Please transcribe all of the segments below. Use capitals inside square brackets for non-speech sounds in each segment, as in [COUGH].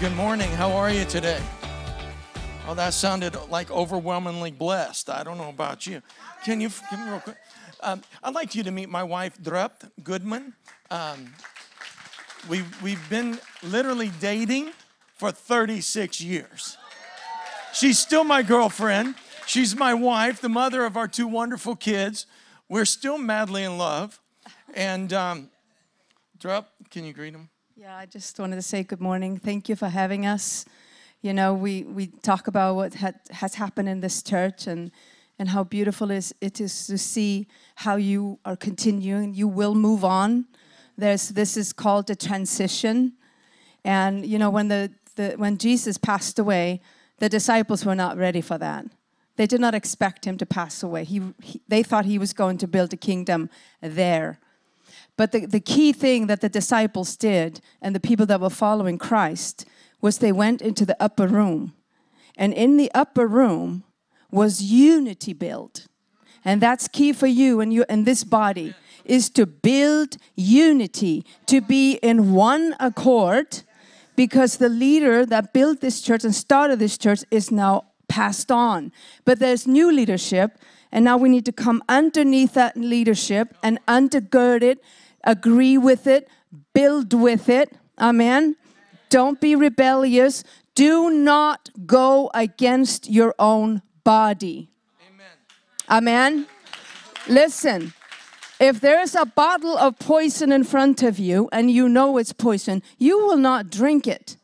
Good morning. How are you today? Oh, that sounded like overwhelmingly blessed. I don't know about you. Can you give me real quick? Um, I'd like you to meet my wife, Drup Goodman. Um, we, we've been literally dating for 36 years. She's still my girlfriend. She's my wife, the mother of our two wonderful kids. We're still madly in love. And um, Drup, can you greet them? Yeah, I just wanted to say good morning. Thank you for having us. You know, we, we talk about what had, has happened in this church and, and how beautiful is, it is to see how you are continuing. You will move on. There's, this is called a transition. And, you know, when, the, the, when Jesus passed away, the disciples were not ready for that. They did not expect him to pass away. He, he, they thought he was going to build a kingdom there. But the, the key thing that the disciples did and the people that were following Christ was they went into the upper room. And in the upper room was unity built. And that's key for you and you and this body is to build unity, to be in one accord, because the leader that built this church and started this church is now passed on. But there's new leadership, and now we need to come underneath that leadership and undergird it, agree with it, build with it. Amen. Don't be rebellious. Do not go against your own body. Amen. Amen. Listen, if there's a bottle of poison in front of you and you know it's poison, you will not drink it.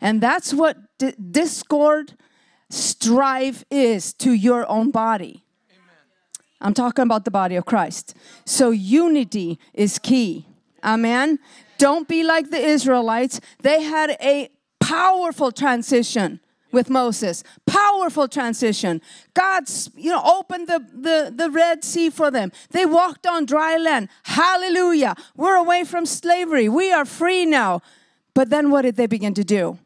And that's what discord, strife is to your own body. I'm talking about the body of Christ. So unity is key. Amen. Don't be like the Israelites. They had a powerful transition with Moses. Powerful transition. God's, you know, opened the, the, the Red Sea for them. They walked on dry land. Hallelujah. We're away from slavery. We are free now. But then what did they begin to do?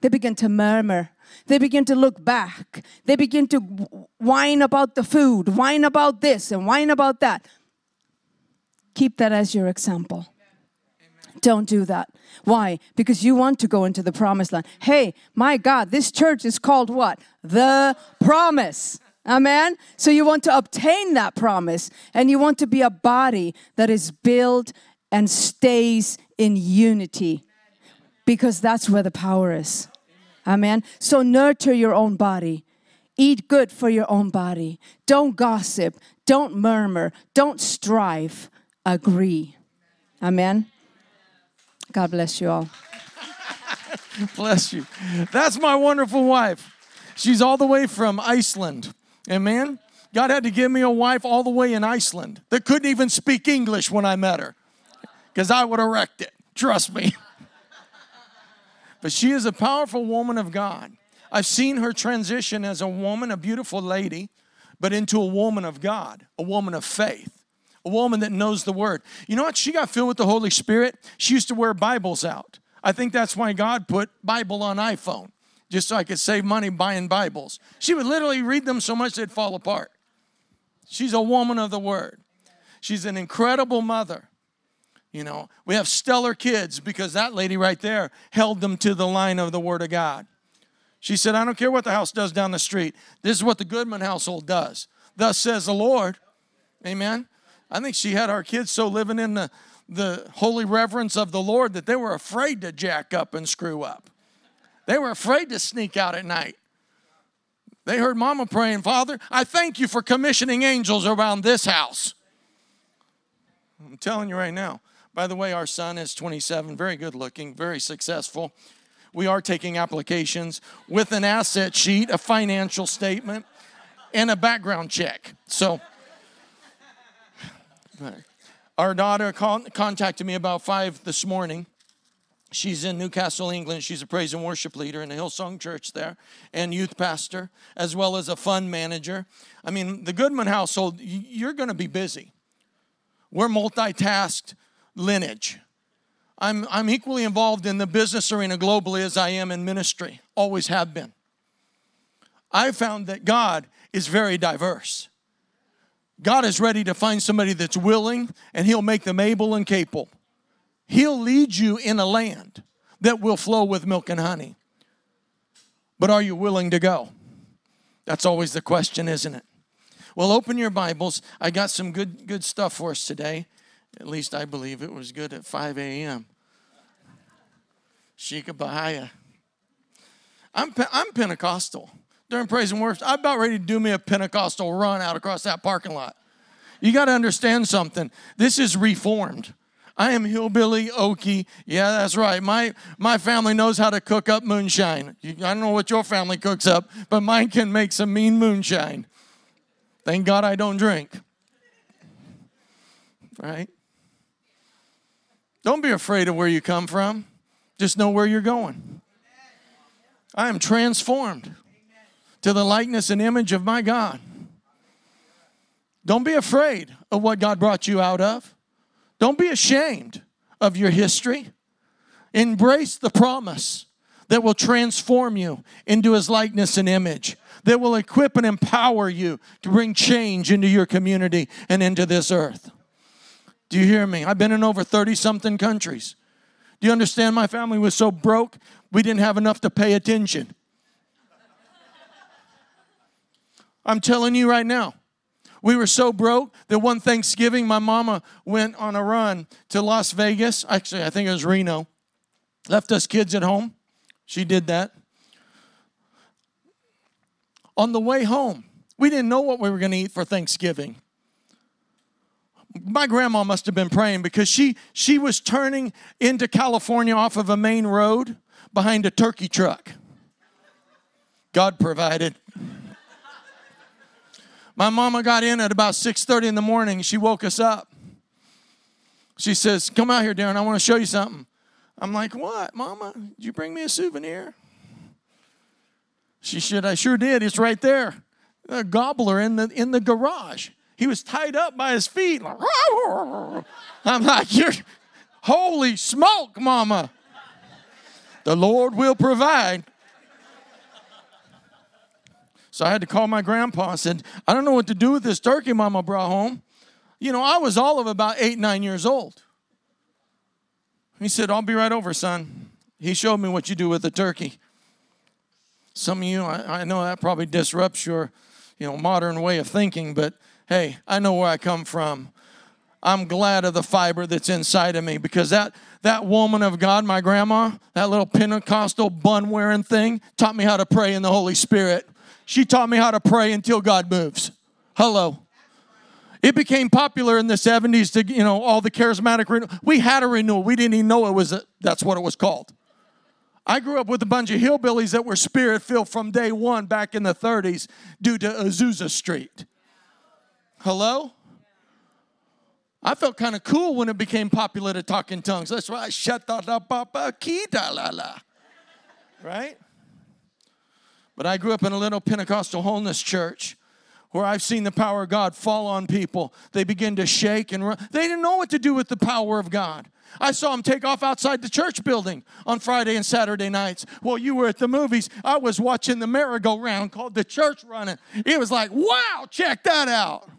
They began to murmur. They begin to look back. They begin to whine about the food, whine about this, and whine about that. Keep that as your example. Don't do that. Why? Because you want to go into the promised land. Hey, my God, this church is called what? The promise. Amen. So you want to obtain that promise and you want to be a body that is built and stays in unity because that's where the power is. Amen. So nurture your own body. Eat good for your own body. Don't gossip. Don't murmur. Don't strive agree. Amen. God bless you all. [LAUGHS] bless you. That's my wonderful wife. She's all the way from Iceland. Amen. God had to give me a wife all the way in Iceland that couldn't even speak English when I met her because I would have wrecked it. Trust me. [LAUGHS] but she is a powerful woman of God. I've seen her transition as a woman, a beautiful lady, but into a woman of God, a woman of faith a woman that knows the word. You know what? She got filled with the Holy Spirit. She used to wear Bibles out. I think that's why God put Bible on iPhone, just so I could save money buying Bibles. She would literally read them so much they'd fall apart. She's a woman of the word. She's an incredible mother. You know, we have stellar kids because that lady right there held them to the line of the word of God. She said, I don't care what the house does down the street. This is what the Goodman household does. Thus says the Lord. Amen. I think she had our kids so living in the, the holy reverence of the Lord that they were afraid to jack up and screw up. They were afraid to sneak out at night. They heard mama praying, Father, I thank you for commissioning angels around this house. I'm telling you right now. By the way, our son is 27, very good looking, very successful. We are taking applications with an asset sheet, a financial statement, and a background check. So, our daughter contacted me about five this morning. She's in Newcastle, England. She's a praise and worship leader in a Hillsong church there and youth pastor, as well as a fund manager. I mean, the Goodman household, you're going to be busy. We're multitasked lineage. I'm, I'm equally involved in the business arena globally as I am in ministry, always have been. I found that God is very diverse. God is ready to find somebody that's willing and He'll make them able and capable. He'll lead you in a land that will flow with milk and honey. But are you willing to go? That's always the question, isn't it? Well, open your Bibles. I got some good good stuff for us today. At least I believe it was good at 5 a.m. Shika Bahia. I'm, I'm Pentecostal. During praise and worship, I'm about ready to do me a Pentecostal run out across that parking lot. You got to understand something. This is reformed. I am hillbilly okie. Yeah, that's right. My my family knows how to cook up moonshine. I don't know what your family cooks up, but mine can make some mean moonshine. Thank God I don't drink. Right? Don't be afraid of where you come from. Just know where you're going. I am transformed to the likeness and image of my God. Don't be afraid of what God brought you out of. Don't be ashamed of your history. Embrace the promise that will transform you into his likeness and image, that will equip and empower you to bring change into your community and into this earth. Do you hear me? I've been in over 30 something countries. Do you understand? My family was so broke, we didn't have enough to pay attention. I'm telling you right now, we were so broke that one Thanksgiving, my mama went on a run to Las Vegas. Actually, I think it was Reno. Left us kids at home. She did that. On the way home, we didn't know what we were going to eat for Thanksgiving. My grandma must have been praying because she she was turning into California off of a main road behind a turkey truck. God provided. My mama got in at about 6:30 in the morning. She woke us up. She says, "Come out here, Darren. I want to show you something." I'm like, "What, Mama? Did you bring me a souvenir?" She said, "I sure did. It's right there. A gobbler in the in the garage. He was tied up by his feet." I'm like, "You're holy smoke, Mama. The Lord will provide." So I had to call my grandpa and said, I don't know what to do with this turkey mama brought home. You know, I was all of about eight, nine years old. He said, I'll be right over, son. He showed me what you do with the turkey. Some of you, I, I know that probably disrupts your, you know, modern way of thinking, but hey, I know where I come from. I'm glad of the fiber that's inside of me because that that woman of God, my grandma, that little Pentecostal bun wearing thing, taught me how to pray in the Holy Spirit. She taught me how to pray until God moves. Hello. It became popular in the 70s to, you know, all the charismatic renewal. We had a renewal. We didn't even know it was a, that's what it was called. I grew up with a bunch of hillbillies that were spirit filled from day one back in the 30s due to Azusa Street. Hello? I felt kind of cool when it became popular to talk in tongues. That's right. Shut that up uh, key da la la. Right? But I grew up in a little Pentecostal wholeness church where I've seen the power of God fall on people. They begin to shake and run. They didn't know what to do with the power of God. I saw them take off outside the church building on Friday and Saturday nights. While you were at the movies, I was watching the merry-go-round called the church running. It was like, wow, check that out.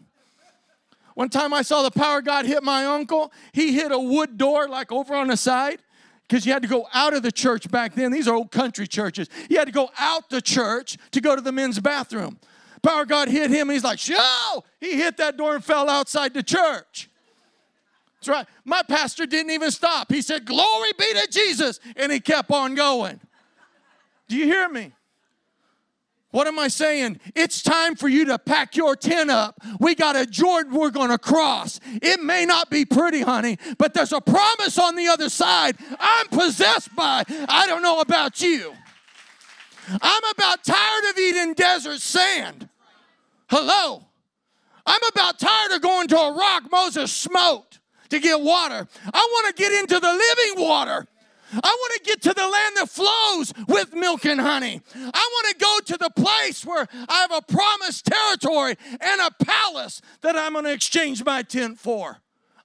One time I saw the power God hit my uncle. He hit a wood door like over on the side because you had to go out of the church back then. These are old country churches. You had to go out the church to go to the men's bathroom. Power God hit him. He's like, show! He hit that door and fell outside the church. That's right. My pastor didn't even stop. He said, Glory be to Jesus. And he kept on going. Do you hear me? What am I saying? It's time for you to pack your tent up. We got a Jordan we're going to cross. It may not be pretty, honey, but there's a promise on the other side I'm possessed by. I don't know about you. I'm about tired of eating desert sand. Hello. I'm about tired of going to a rock Moses smoked to get water. I want to get into the living water. I want to get to the land that flows with milk and honey. I want to go to the place where I have a promised territory and a palace that I'm going to exchange my tent for.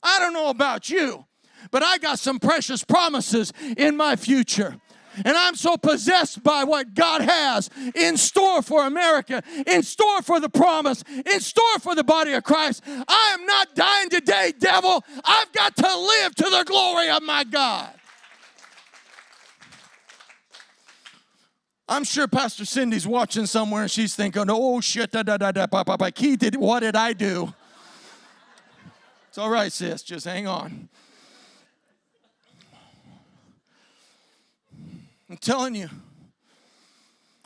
I don't know about you, but I got some precious promises in my future. And I'm so possessed by what God has in store for America, in store for the promise, in store for the body of Christ. I am not dying today, devil. I've got to live to the glory of my God. I'm sure Pastor Cindy's watching somewhere and she's thinking, oh shit, da da da da, ba, ba, ba. Keith, did, what did I do? It's all right, sis, just hang on. I'm telling you,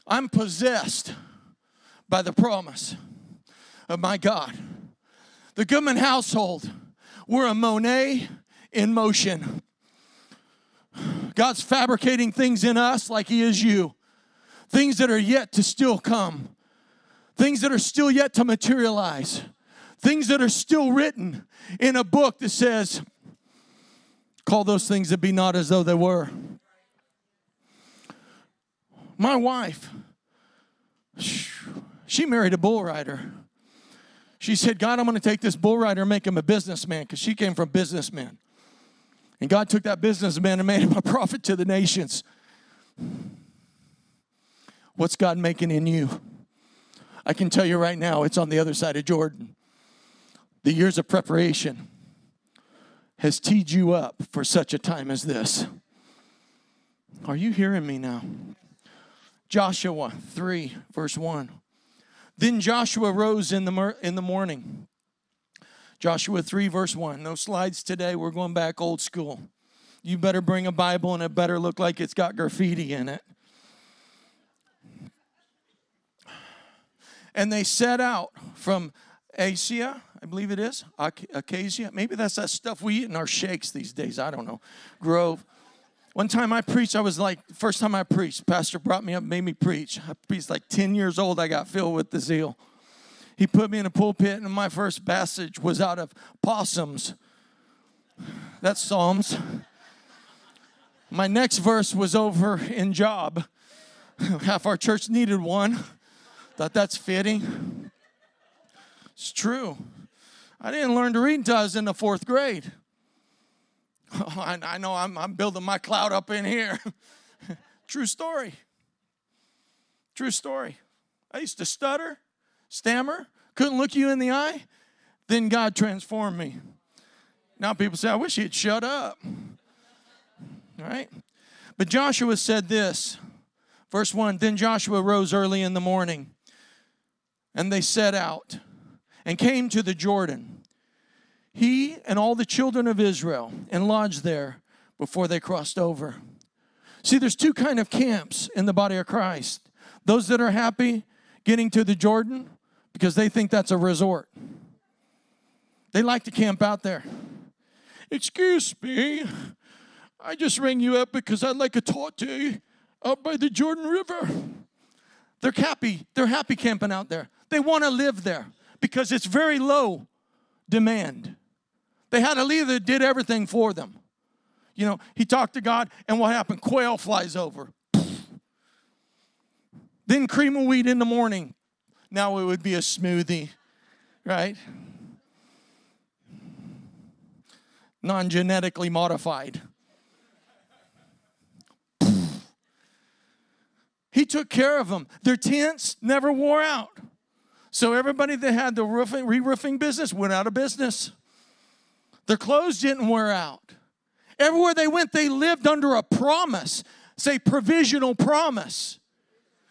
I'm possessed by the promise of my God. The Goodman household, we're a Monet in motion. God's fabricating things in us like He is you things that are yet to still come, things that are still yet to materialize, things that are still written in a book that says, Call those things that be not as though they were. My wife, she married a bull rider. She said, God, I'm going to take this bull rider and make him a businessman because she came from businessmen. And God took that businessman and made him a [LAUGHS] prophet to the nations. What's God making in you? I can tell you right now, it's on the other side of Jordan. The years of preparation has teed you up for such a time as this. Are you hearing me now? Joshua 3, verse 1. Then Joshua rose in the, in the morning. Joshua 3, verse 1. No slides today. We're going back old school. You better bring a Bible and it better look like it's got graffiti in it. And they set out from Asia, I believe it is, Acacia. Maybe that's that stuff we eat in our shakes these days. I don't know. Grove. One time I preached, I was like, first time I preached, pastor brought me up, made me preach. I preached like 10 years old, I got filled with the zeal. He put me in a pulpit, and my first passage was out of possums. That's Psalms. My next verse was over in Job. [LAUGHS] Half our church needed one. Thought that's fitting. It's true. I didn't learn to read until I was in the fourth grade. [LAUGHS] Oh, I, I know I'm, I'm building my cloud up in here. [LAUGHS] True story. True story. I used to stutter, stammer, couldn't look you in the eye. Then God transformed me. Now people say, I wish he'd shut up. All right? But Joshua said this, verse 1 Then Joshua rose early in the morning and they set out and came to the Jordan, he and all the children of Israel, and lodged there before they crossed over. See, there's two kind of camps in the body of Christ. Those that are happy getting to the Jordan because they think that's a resort. They like to camp out there. Excuse me, I just rang you up because I'd like a torte out by the Jordan River. They're happy. They're happy camping out there. They want to live there because it's very low demand. They had a leader that did everything for them. You know, he talked to God, and what happened? Quail flies over. Then cream of wheat in the morning. Now it would be a smoothie, right? Non genetically modified. He took care of them. Their tents never wore out. So everybody that had the roofing, re-roofing business went out of business. Their clothes didn't wear out. Everywhere they went, they lived under a promise, say provisional promise.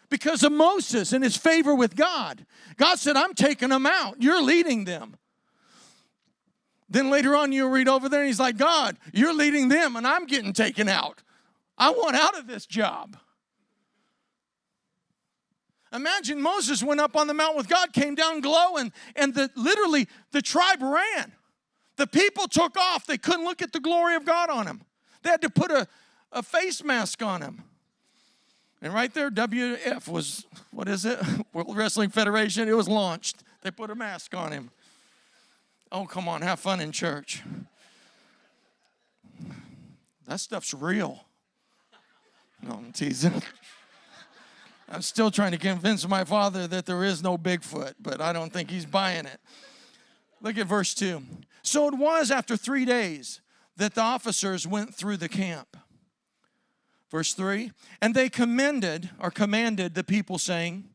Because of Moses and his favor with God. God said, I'm taking them out. You're leading them. Then later on, you'll read over there, and he's like, God, you're leading them, and I'm getting taken out. I want out of this job. Imagine Moses went up on the mount with God, came down glowing, and the, literally the tribe ran. The people took off. They couldn't look at the glory of God on him. They had to put a, a face mask on him. And right there, WF was, what is it? [LAUGHS] World Wrestling Federation. It was launched. They put a mask on him. Oh, come on, have fun in church. That stuff's real. No, I'm teasing. [LAUGHS] I'm still trying to convince my father that there is no Bigfoot, but I don't think he's buying it. Look at verse 2. So it was after three days that the officers went through the camp. Verse 3 And they commended or commanded the people, saying,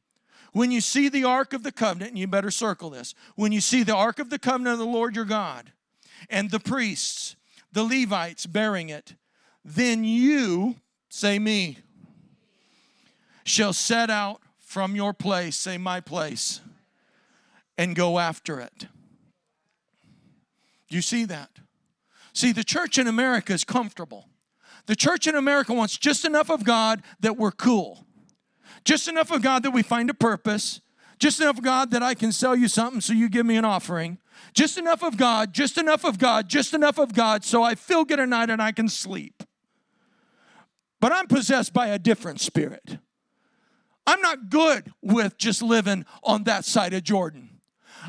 When you see the ark of the covenant, and you better circle this, when you see the ark of the covenant of the Lord your God, and the priests, the Levites bearing it, then you, say me, shall set out from your place, say my place, and go after it. Do you see that? See, the church in America is comfortable. The church in America wants just enough of God that we're cool, just enough of God that we find a purpose, just enough of God that I can sell you something so you give me an offering, just enough of God, just enough of God, just enough of God so I feel good at night and I can sleep. But I'm possessed by a different spirit. I'm not good with just living on that side of Jordan.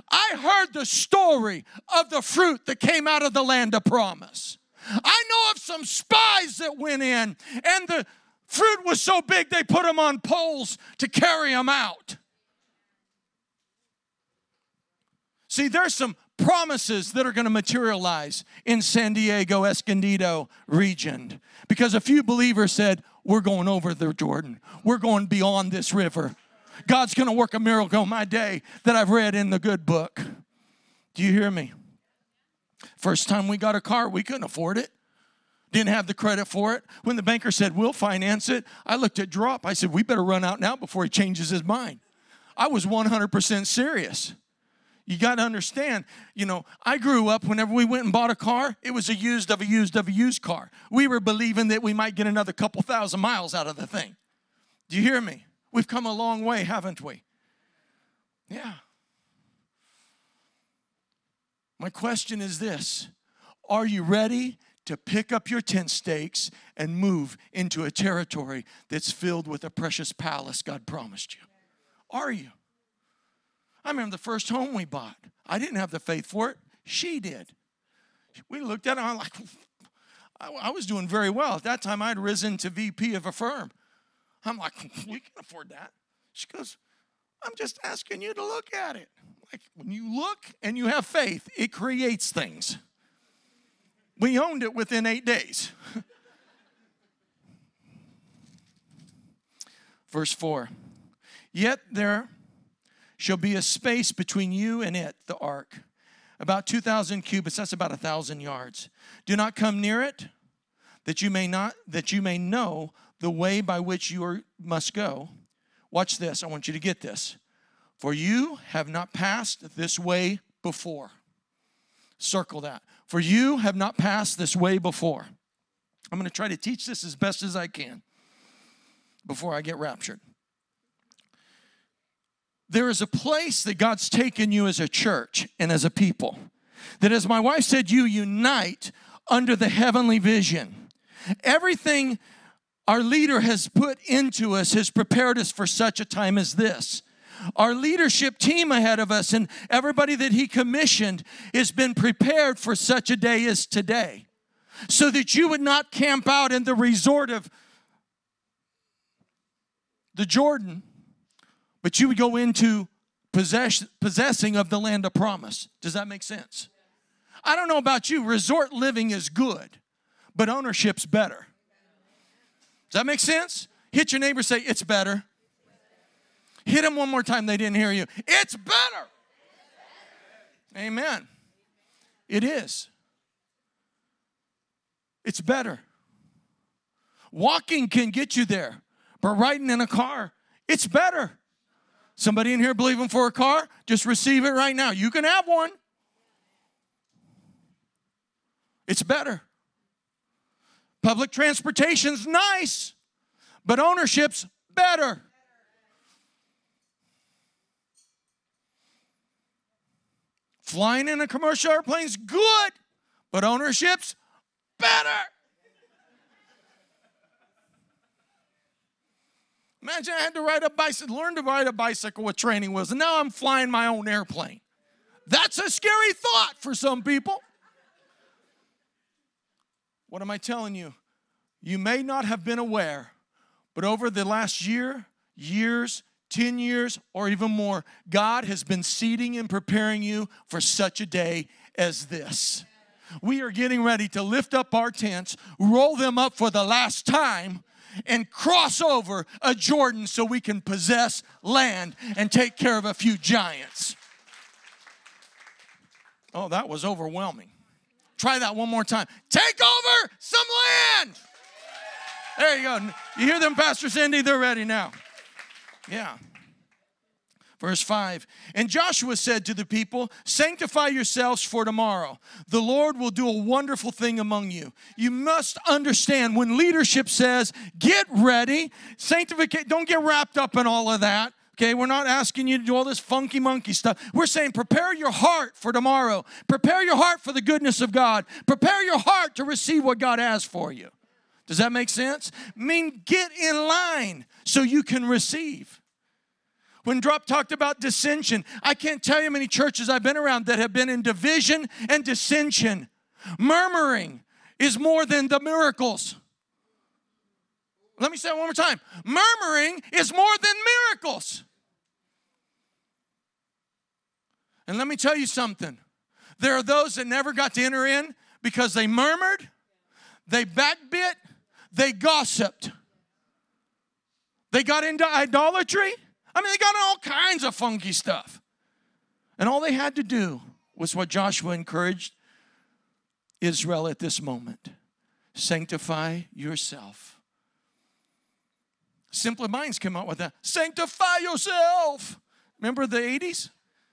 I heard the story of the fruit that came out of the land of promise. I know of some spies that went in, and the fruit was so big they put them on poles to carry them out. See, there's some promises that are going to materialize in San Diego, Escondido region because a few believers said, We're going over the Jordan, we're going beyond this river. God's going to work a miracle my day that I've read in the good book. Do you hear me? First time we got a car, we couldn't afford it. Didn't have the credit for it. When the banker said, We'll finance it, I looked at Drop. I said, We better run out now before he changes his mind. I was 100% serious. You got to understand, you know, I grew up whenever we went and bought a car, it was a used of a used of a used car. We were believing that we might get another couple thousand miles out of the thing. Do you hear me? We've come a long way, haven't we? Yeah. My question is this Are you ready to pick up your tent stakes and move into a territory that's filled with a precious palace God promised you? Are you? I remember the first home we bought. I didn't have the faith for it. She did. We looked at it, I'm like, I, was doing very well. At that time, I'd risen to VP of a firm. I'm like, [LAUGHS] we can afford that. She goes, I'm just asking you to look at it. Like, when you look and you have faith, it creates things. We owned it within eight days. [LAUGHS] Verse 4 Yet there shall be a space between you and it, the ark, about 2,000 cubits, that's about a 1,000 yards. Do not come near it, that you may not, that you may know the way by which you are, must go. Watch this, I want you to get this. For you have not passed this way before. Circle that. For you have not passed this way before. I'm going to try to teach this as best as I can before I get raptured. There is a place that God's taken you as a church and as a people. That, as my wife said, you unite under the heavenly vision. Everything our leader has put into us has prepared us for such a time as this. Our leadership team ahead of us and everybody that he commissioned has been prepared for such a day as today. So that you would not camp out in the resort of the Jordan but you would go into possess, possessing of the land of promise. Does that make sense? I don't know about you, resort living is good, but ownership's better. Does that make sense? Hit your neighbor, say, It's better. Hit them one more time, they didn't hear you. It's better. Amen. It is. It's better. Walking can get you there, but riding in a car, it's better. Somebody in here believing for a car? Just receive it right now. You can have one. It's better. Public transportation's nice, but ownership's better. Flying in a commercial airplane's good, but ownership's better. Imagine I had to ride a bicycle, learn to ride a bicycle with training wheels, and now I'm flying my own airplane. That's a scary thought for some people. What am I telling you? You may not have been aware, but over the last year, years, 10 years, or even more, God has been seeding and preparing you for such a day as this. We are getting ready to lift up our tents, roll them up for the last time, and cross over a Jordan so we can possess land and take care of a few giants. Oh, that was overwhelming. Try that one more time. Take over some land. There you go. You hear them, Pastor Cindy? They're ready now. Yeah. Verse 5 And Joshua said to the people, Sanctify yourselves for tomorrow. The Lord will do a wonderful thing among you. You must understand when leadership says, Get ready, sanctificate, don't get wrapped up in all of that. Okay, we're not asking you to do all this funky monkey stuff. We're saying prepare your heart for tomorrow. Prepare your heart for the goodness of God. Prepare your heart to receive what God has for you. Does that make sense? I mean, get in line so you can receive. When Drop talked about dissension, I can't tell you many churches I've been around that have been in division and dissension. Murmuring is more than the miracles. Let me say it one more time. Murmuring is more than miracles. And let me tell you something. There are those that never got to enter in because they murmured, they backbit, they gossiped, they got into idolatry. I mean, they got all kinds of funky stuff. And all they had to do was what Joshua encouraged Israel at this moment sanctify yourself. Simple Minds came out with that. Sanctify yourself. Remember the 80s?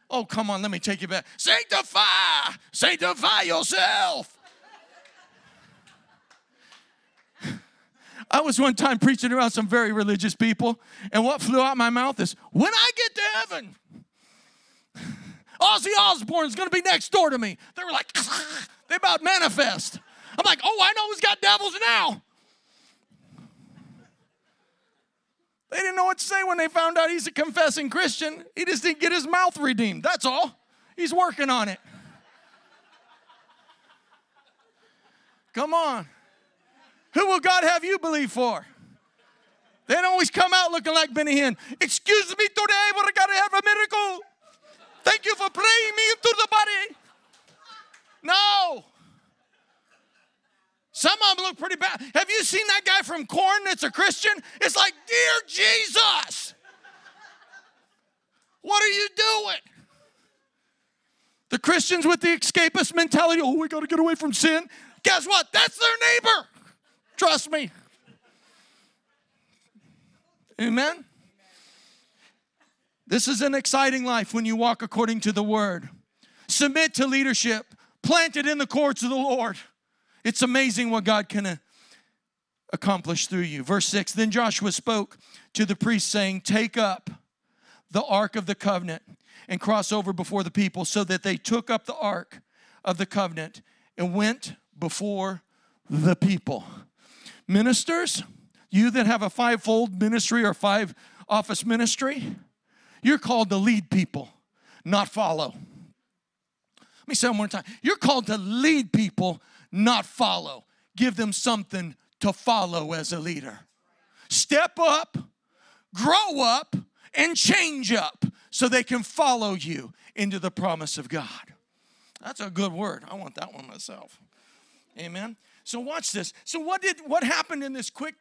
Oh, come on, let me take you back. Sanctify, sanctify yourself. I was one time preaching around some very religious people, and what flew out my mouth is, when I get to heaven, Ozzy Osbourne's gonna be next door to me. They were like, [LAUGHS] they about manifest. I'm like, oh, I know who's got devils now. They didn't know what to say when they found out he's a confessing Christian. He just didn't get his mouth redeemed. That's all. He's working on it. Come on. Who will God have you believe for? They don't always come out looking like Benny Hinn. Excuse me today, but I gotta have a miracle. Thank you for praying me into the body. No. Some of them look pretty bad. Have you seen that guy from Korn that's a Christian? It's like, Dear Jesus, what are you doing? The Christians with the escapist mentality, oh, we got to get away from sin. Guess what? That's their neighbor. Trust me. Amen. This is an exciting life when you walk according to the word. Submit to leadership, planted in the courts of the Lord. It's amazing what God can uh, accomplish through you. Verse 6 Then Joshua spoke to the priests, saying, Take up the ark of the covenant and cross over before the people, so that they took up the ark of the covenant and went before the people. Ministers, you that have a fivefold ministry or five office ministry, you're called to lead people, not follow. Let me say one more time. You're called to lead people, not follow. Give them something to follow as a leader. Step up, grow up, and change up so they can follow you into the promise of God. That's a good word. I want that one myself. Amen. So watch this. So what did what happened in this quick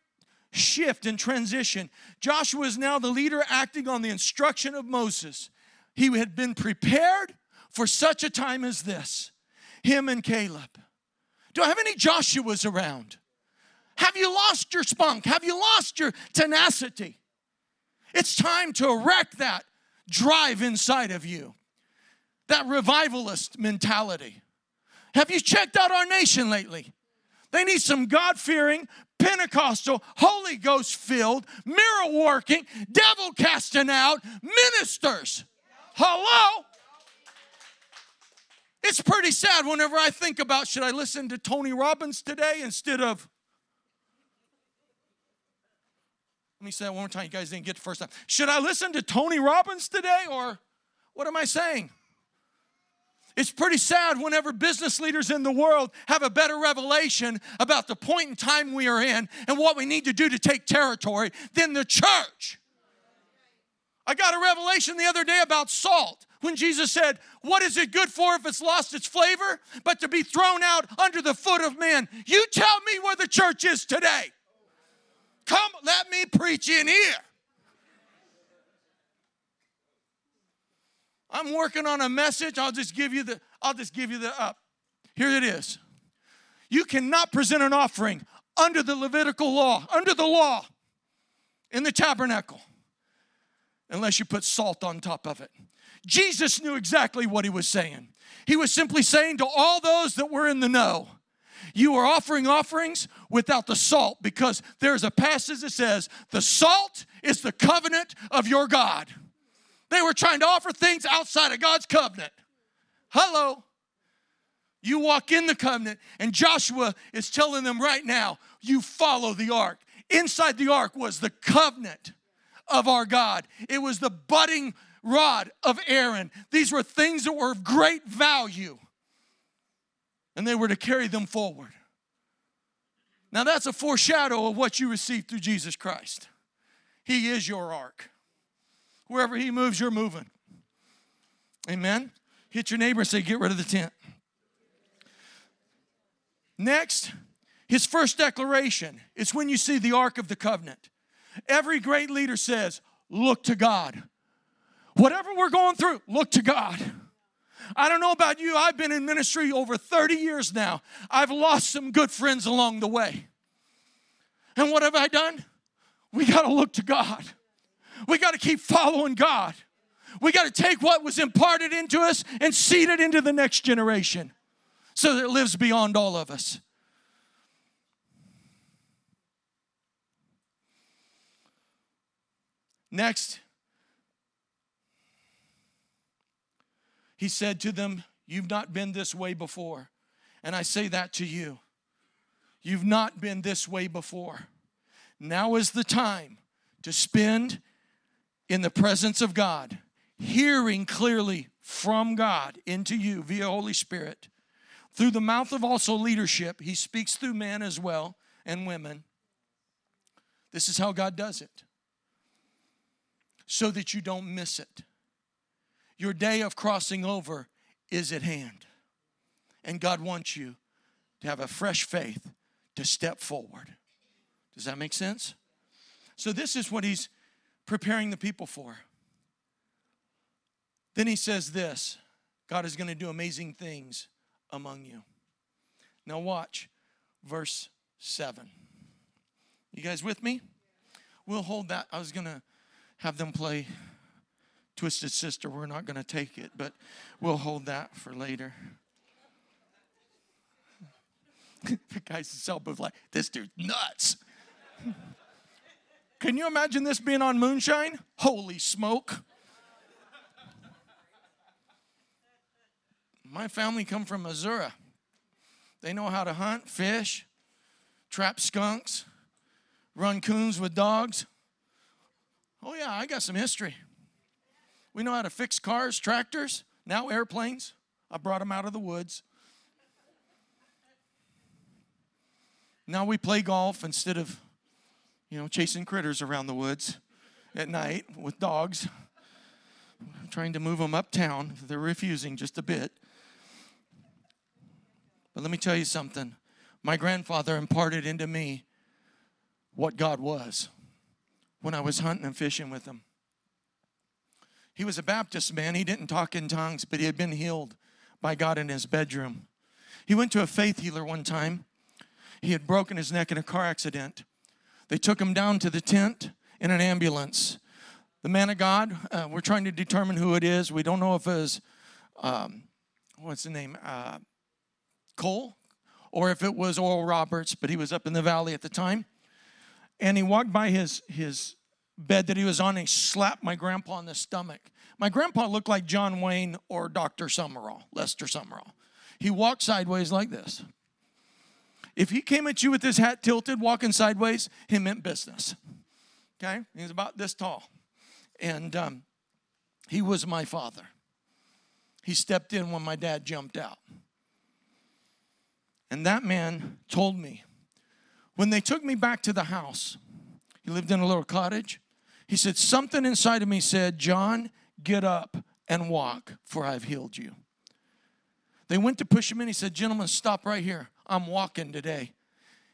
shift and transition? Joshua is now the leader acting on the instruction of Moses. He had been prepared for such a time as this. Him and Caleb. Do I have any Joshuas around? Have you lost your spunk? Have you lost your tenacity? It's time to erect that drive inside of you, that revivalist mentality. Have you checked out our nation lately? They need some God fearing, Pentecostal, Holy Ghost filled, miracle working, devil casting out ministers. Hello? It's pretty sad whenever I think about should I listen to Tony Robbins today instead of. Let me say that one more time. You guys didn't get the first time. Should I listen to Tony Robbins today or what am I saying? It's pretty sad whenever business leaders in the world have a better revelation about the point in time we are in and what we need to do to take territory than the church. I got a revelation the other day about salt when Jesus said, What is it good for if it's lost its flavor? But to be thrown out under the foot of men. You tell me where the church is today. Come, let me preach in here. I'm working on a message. I'll just give you the, I'll just give you the up. Here it is. You cannot present an offering under the Levitical law, under the law in the tabernacle. unless you put salt on top of it. Jesus knew exactly what he was saying. He was simply saying to all those that were in the know, you are offering offerings without the salt because there's a passage that says, the salt is the covenant of your God. They were trying to offer things outside of God's covenant. Hello. You walk in the covenant, and Joshua is telling them right now, you follow the ark. Inside the ark was the covenant of our God, it was the budding rod of Aaron. These were things that were of great value, and they were to carry them forward. Now, that's a foreshadow of what you receive through Jesus Christ. He is your ark. Wherever He moves, you're moving. Amen. Hit your neighbor and say, Get rid of the tent. Next, his first declaration is when you see the Ark of the Covenant. Every great leader says, Look to God. Whatever we're going through, look to God. I don't know about you, I've been in ministry over 30 years now. I've lost some good friends along the way. And what have I done? We got to look to God. We got to keep following God. We got to take what was imparted into us and seed it into the next generation so that it lives beyond all of us. Next, he said to them, You've not been this way before. And I say that to you. You've not been this way before. Now is the time to spend in the presence of God, hearing clearly from God into you via Holy Spirit. Through the mouth of also leadership, He speaks through men as well and women. This is how God does it so that you don't miss it. Your day of crossing over is at hand. And God wants you to have a fresh faith to step forward. Does that make sense? So, this is what he's preparing the people for. Then he says this God is going to do amazing things among you. Now, watch verse 7. You guys with me? We'll hold that. I was going to have them play Twisted Sister. We're not going to take it, but we'll hold that for later. [LAUGHS] the guy's self was like, this dude's nuts. [LAUGHS] Can you imagine this being on moonshine? Holy smoke. My family come from Missouri. They know how to hunt, fish, trap skunks, run coons with dogs. Oh, yeah, I got some history. We know how to fix cars, tractors, now airplanes. I brought them out of the woods. Now we play golf instead of, you know, chasing critters around the woods at night with dogs, trying to move them uptown. They're refusing just a bit. But let me tell you something. My grandfather imparted into me what God was when I was hunting and fishing with him. He was a Baptist man. He didn't talk in tongues, but he had been healed by God in his bedroom. He went to a faith healer one time. He had broken his neck in a car accident. They took him down to the tent in an ambulance. The man of God, uh, we're trying to determine who it is. We don't know if it was, um, what's the name? Uh, Cole, or if it was Oral Roberts, but he was up in the valley at the time and he walked by his, his bed that he was on and he slapped my grandpa in the stomach. My grandpa looked like John Wayne or Dr. Sumrall, Lester Sumrall. He walked sideways like this. If he came at you with his hat tilted, walking sideways, he meant business. Okay? He's about this tall. And um, he was my father. He stepped in when my dad jumped out. And that man told me when they took me back to the house, he lived in a little cottage. He said, Something inside of me said, John, get up and walk, for I've healed you. They went to push him in. He said, Gentlemen, stop right here. I'm walking today.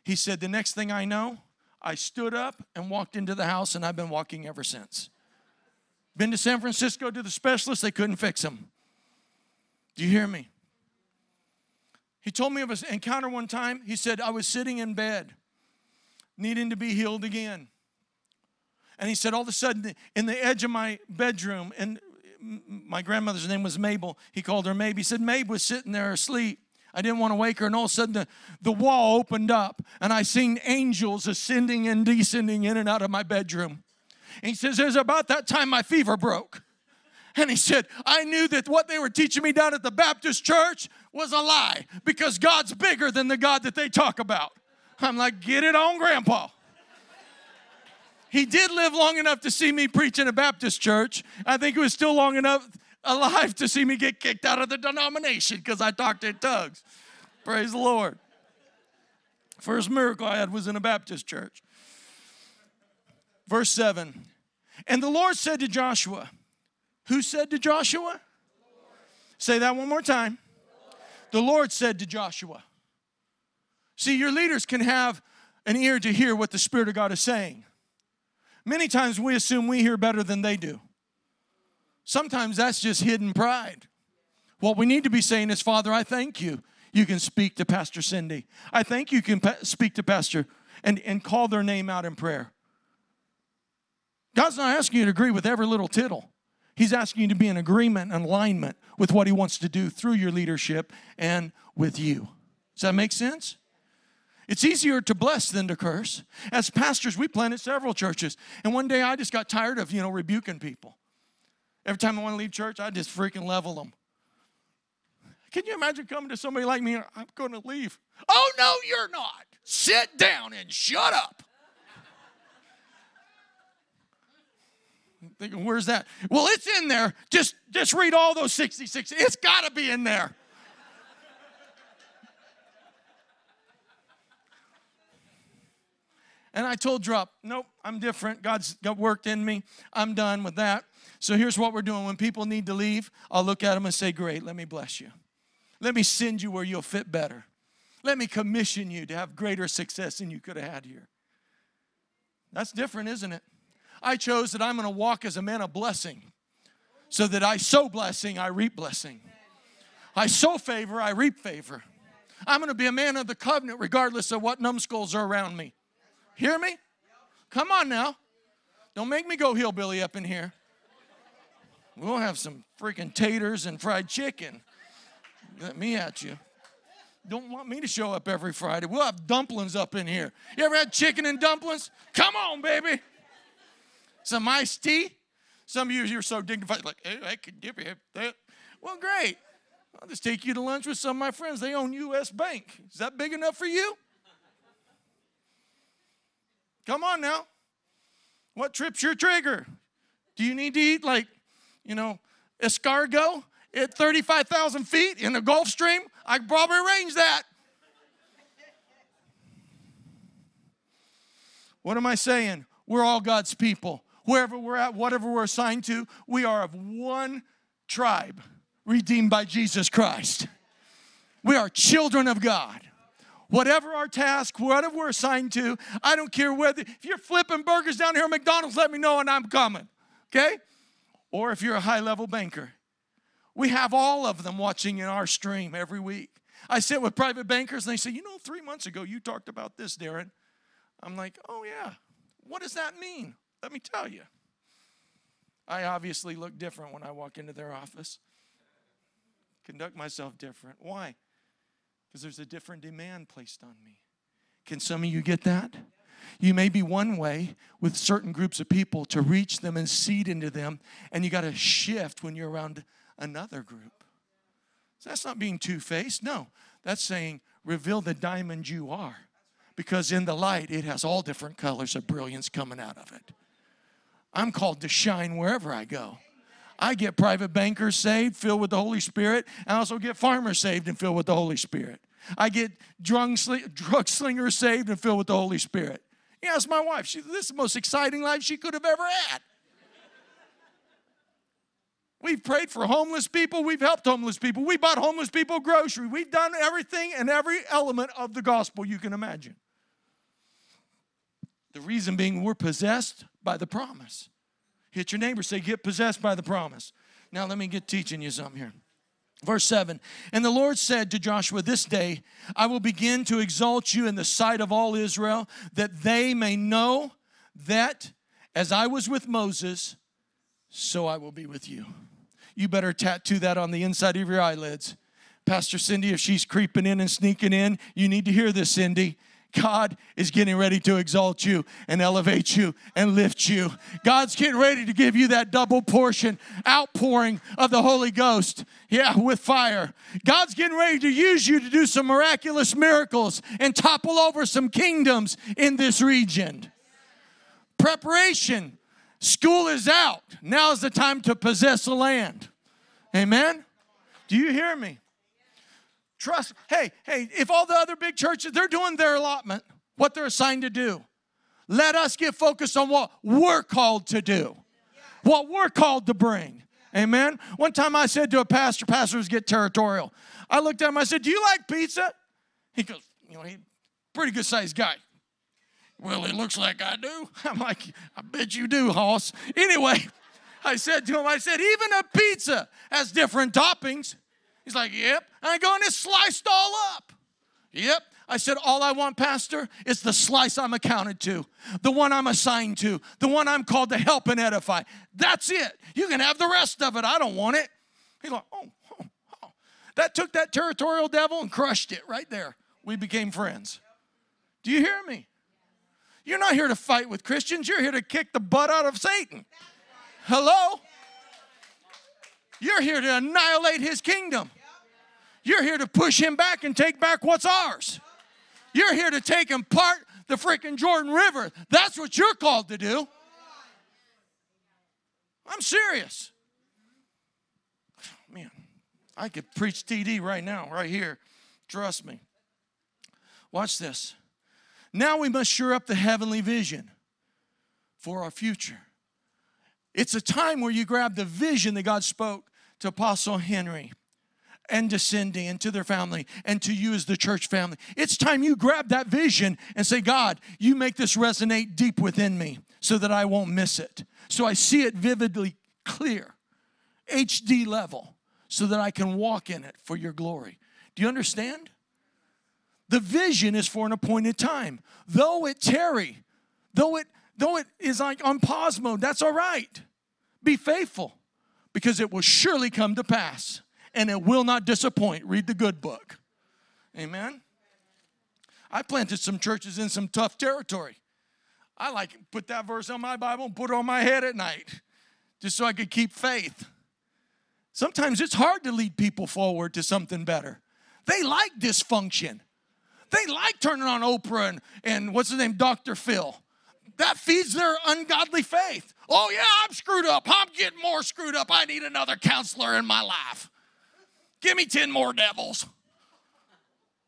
He said, The next thing I know, I stood up and walked into the house, and I've been walking ever since. Been to San Francisco to the specialist, they couldn't fix him. Do you hear me? He told me of an encounter one time. He said, I was sitting in bed needing to be healed again. And he said, all of a sudden, in the edge of my bedroom, and my grandmother's name was Mabel. He called her Mabe. He said, Mabe was sitting there asleep. I didn't want to wake her, and all of a sudden the, the wall opened up, and I seen angels ascending and descending in and out of my bedroom. And he says, It was about that time my fever broke. And he said, I knew that what they were teaching me down at the Baptist church was a lie because God's bigger than the God that they talk about. I'm like, Get it on, Grandpa. He did live long enough to see me preach in a Baptist church. I think it was still long enough alive to see me get kicked out of the denomination because I talked in tongues. Praise the Lord. First miracle I had was in a Baptist church. Verse 7 And the Lord said to Joshua, Who said to Joshua? Say that one more time. The Lord said to Joshua. See, your leaders can have an ear to hear what the Spirit of God is saying. Many times we assume we hear better than they do. Sometimes that's just hidden pride. What we need to be saying is, Father, I thank you. You can speak to Pastor Cindy. I thank you can speak to Pastor and, and call their name out in prayer. God's not asking you to agree with every little tittle. He's asking you to be in agreement and alignment with what He wants to do through your leadership and with you. Does that make sense? It's easier to bless than to curse. As pastors, we planted several churches. And one day I just got tired of, you know, rebuking people. Every time I want to leave church, I just freaking level them. Can you imagine coming to somebody like me? I'm going to leave. Oh, no, you're not. Sit down and shut up. I'm thinking, where's that? Well, it's in there. Just, just read all those 66. It's got to be in there. And I told Drop, nope, I'm different. God's got worked in me. I'm done with that. So here's what we're doing. When people need to leave, I'll look at them and say, Great, let me bless you. Let me send you where you'll fit better. Let me commission you to have greater success than you could have had here. That's different, isn't it? I chose that I'm going to walk as a man of blessing so that I sow blessing, I reap blessing. I sow favor, I reap favor. I'm going to be a man of the covenant regardless of what numbskulls are around me. Hear me? Come on now. Don't make me go hillbilly up in here. We'll have some freaking taters and fried chicken. Let me at you. Don't want me to show up every Friday. We'll have dumplings up in here. You ever had chicken and dumplings? Come on, baby. Some iced tea. Some of you you're so dignified, like, hey, I could give you that. Well, great. I'll just take you to lunch with some of my friends. They own U.S. Bank. Is that big enough for you? Come on now. What trips your trigger? Do you need to eat like, you know, escargot at 35,000 feet in the Gulfstream? I could probably arrange that. What am I saying? We're all God's people. Wherever we're at, whatever we're assigned to, we are of one tribe redeemed by Jesus Christ. We are children of God whatever our task, whatever we're assigned to. I don't care whether, if you're flipping burgers down here at McDonald's, let me know and I'm coming, okay? Or if you're a high level banker. We have all of them watching in our stream every week. I sit with private bankers and they say, You know, three months ago you talked about this, Darren. I'm like, Oh, yeah. What does that mean? Let me tell you. I obviously look different when I walk into their office, conduct myself different. Why? because there's a different demand placed on me. Can some of you get that? You may be one way with certain groups of people to reach them and seed into them, and you got to shift when you're around another group. So that's not being two faced. No, that's saying reveal the diamond you are. Because in the light, it has all different colors of brilliance coming out of it. I'm called to shine wherever I go. I get private bankers saved, filled with the Holy Spirit. I also get farmers saved and filled with the Holy Spirit. I get drug, drug slingers saved and filled with the Holy Spirit. Yeah, it's my wife. She, this is the most exciting life she could have ever had. We've prayed for homeless people. We've helped homeless people. We bought homeless people grocery. We've done everything and every element of the gospel you can imagine. The reason being we're possessed by the promise. Hit your neighbor, say, get possessed by the promise. Now let me get teaching you something here. Verse 7 And the Lord said to Joshua, This day I will begin to exalt you in the sight of all Israel, that they may know that As I was with Moses, so I will be with you. You better tattoo that on the inside of your eyelids. Pastor Cindy, if she's creeping in and sneaking in, you need to hear this, Cindy. God is getting ready to exalt you and elevate you and lift you. God's getting ready to give you that double portion outpouring of the Holy Ghost. Yeah, with fire. God's getting ready to use you to do some miraculous miracles and topple over some kingdoms in this region. Preparation. School is out. Now is the time to possess the land. Amen? Do you hear me? Trust. Hey, hey, if all the other big churches, they're doing their allotment, what they're assigned to do. Let us get focused on what we're called to do, what we're called to bring. Amen. One time I said to a pastor, pastors get territorial. I looked at him, I said, Do you like pizza? He goes, You know, he's pretty good sized guy. Well, it looks like I do. [LAUGHS] I'm like, I bet you do, Hoss. Anyway, [LAUGHS] I said to him, I said, even a pizza has different toppings. He's like, Yep. And I go, and it's sliced all up. Yep. I said, All I want, Pastor, is the slice I'm accounted to, the one I'm assigned to, the one I'm called to help and edify. That's it. You can have the rest of it. I don't want it. He's like, Oh, oh, oh. That took that territorial devil and crushed it right there. We became friends. Do you hear me? You're not here to fight with Christians, you're here to kick the butt out of Satan. Hello? You're here to annihilate his kingdom. You're here to push him back and take back what's ours. You're here to take and part the freaking Jordan River. That's what you're called to do. I'm serious. Man, I could preach TD right now, right here. Trust me. Watch this. Now we must sure up the heavenly vision for our future. It's a time where you grab the vision that God spoke to Apostle Henry and descending Cindy and to their family and to you as the church family. It's time you grab that vision and say, God, you make this resonate deep within me so that I won't miss it. So I see it vividly clear, HD level, so that I can walk in it for your glory. Do you understand? The vision is for an appointed time. Though it tarry, though it though it is like on pause mode, that's all right. Be faithful because it will surely come to pass and it will not disappoint. Read the good book. Amen. I planted some churches in some tough territory. I like put that verse on my Bible and put it on my head at night just so I could keep faith. Sometimes it's hard to lead people forward to something better. They like dysfunction. They like turning on Oprah and, and what's his name, Dr. Phil. That feeds their ungodly faith. Oh, yeah, I'm screwed up. I'm getting more screwed up. I need another counselor in my life. Give me 10 more devils.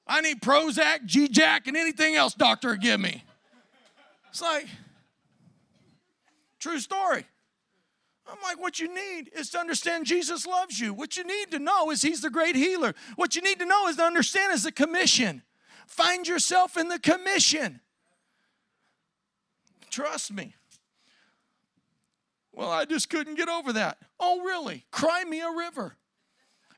I need Prozac, G-Jack, and anything else doctor give me. It's like, true story. I'm like, what you need is to understand Jesus loves you. What you need to know is He's the great healer. What you need to know is to understand is the commission. Find yourself in the commission. Trust me. Well, I just couldn't get over that. Oh, really? Cry me a river.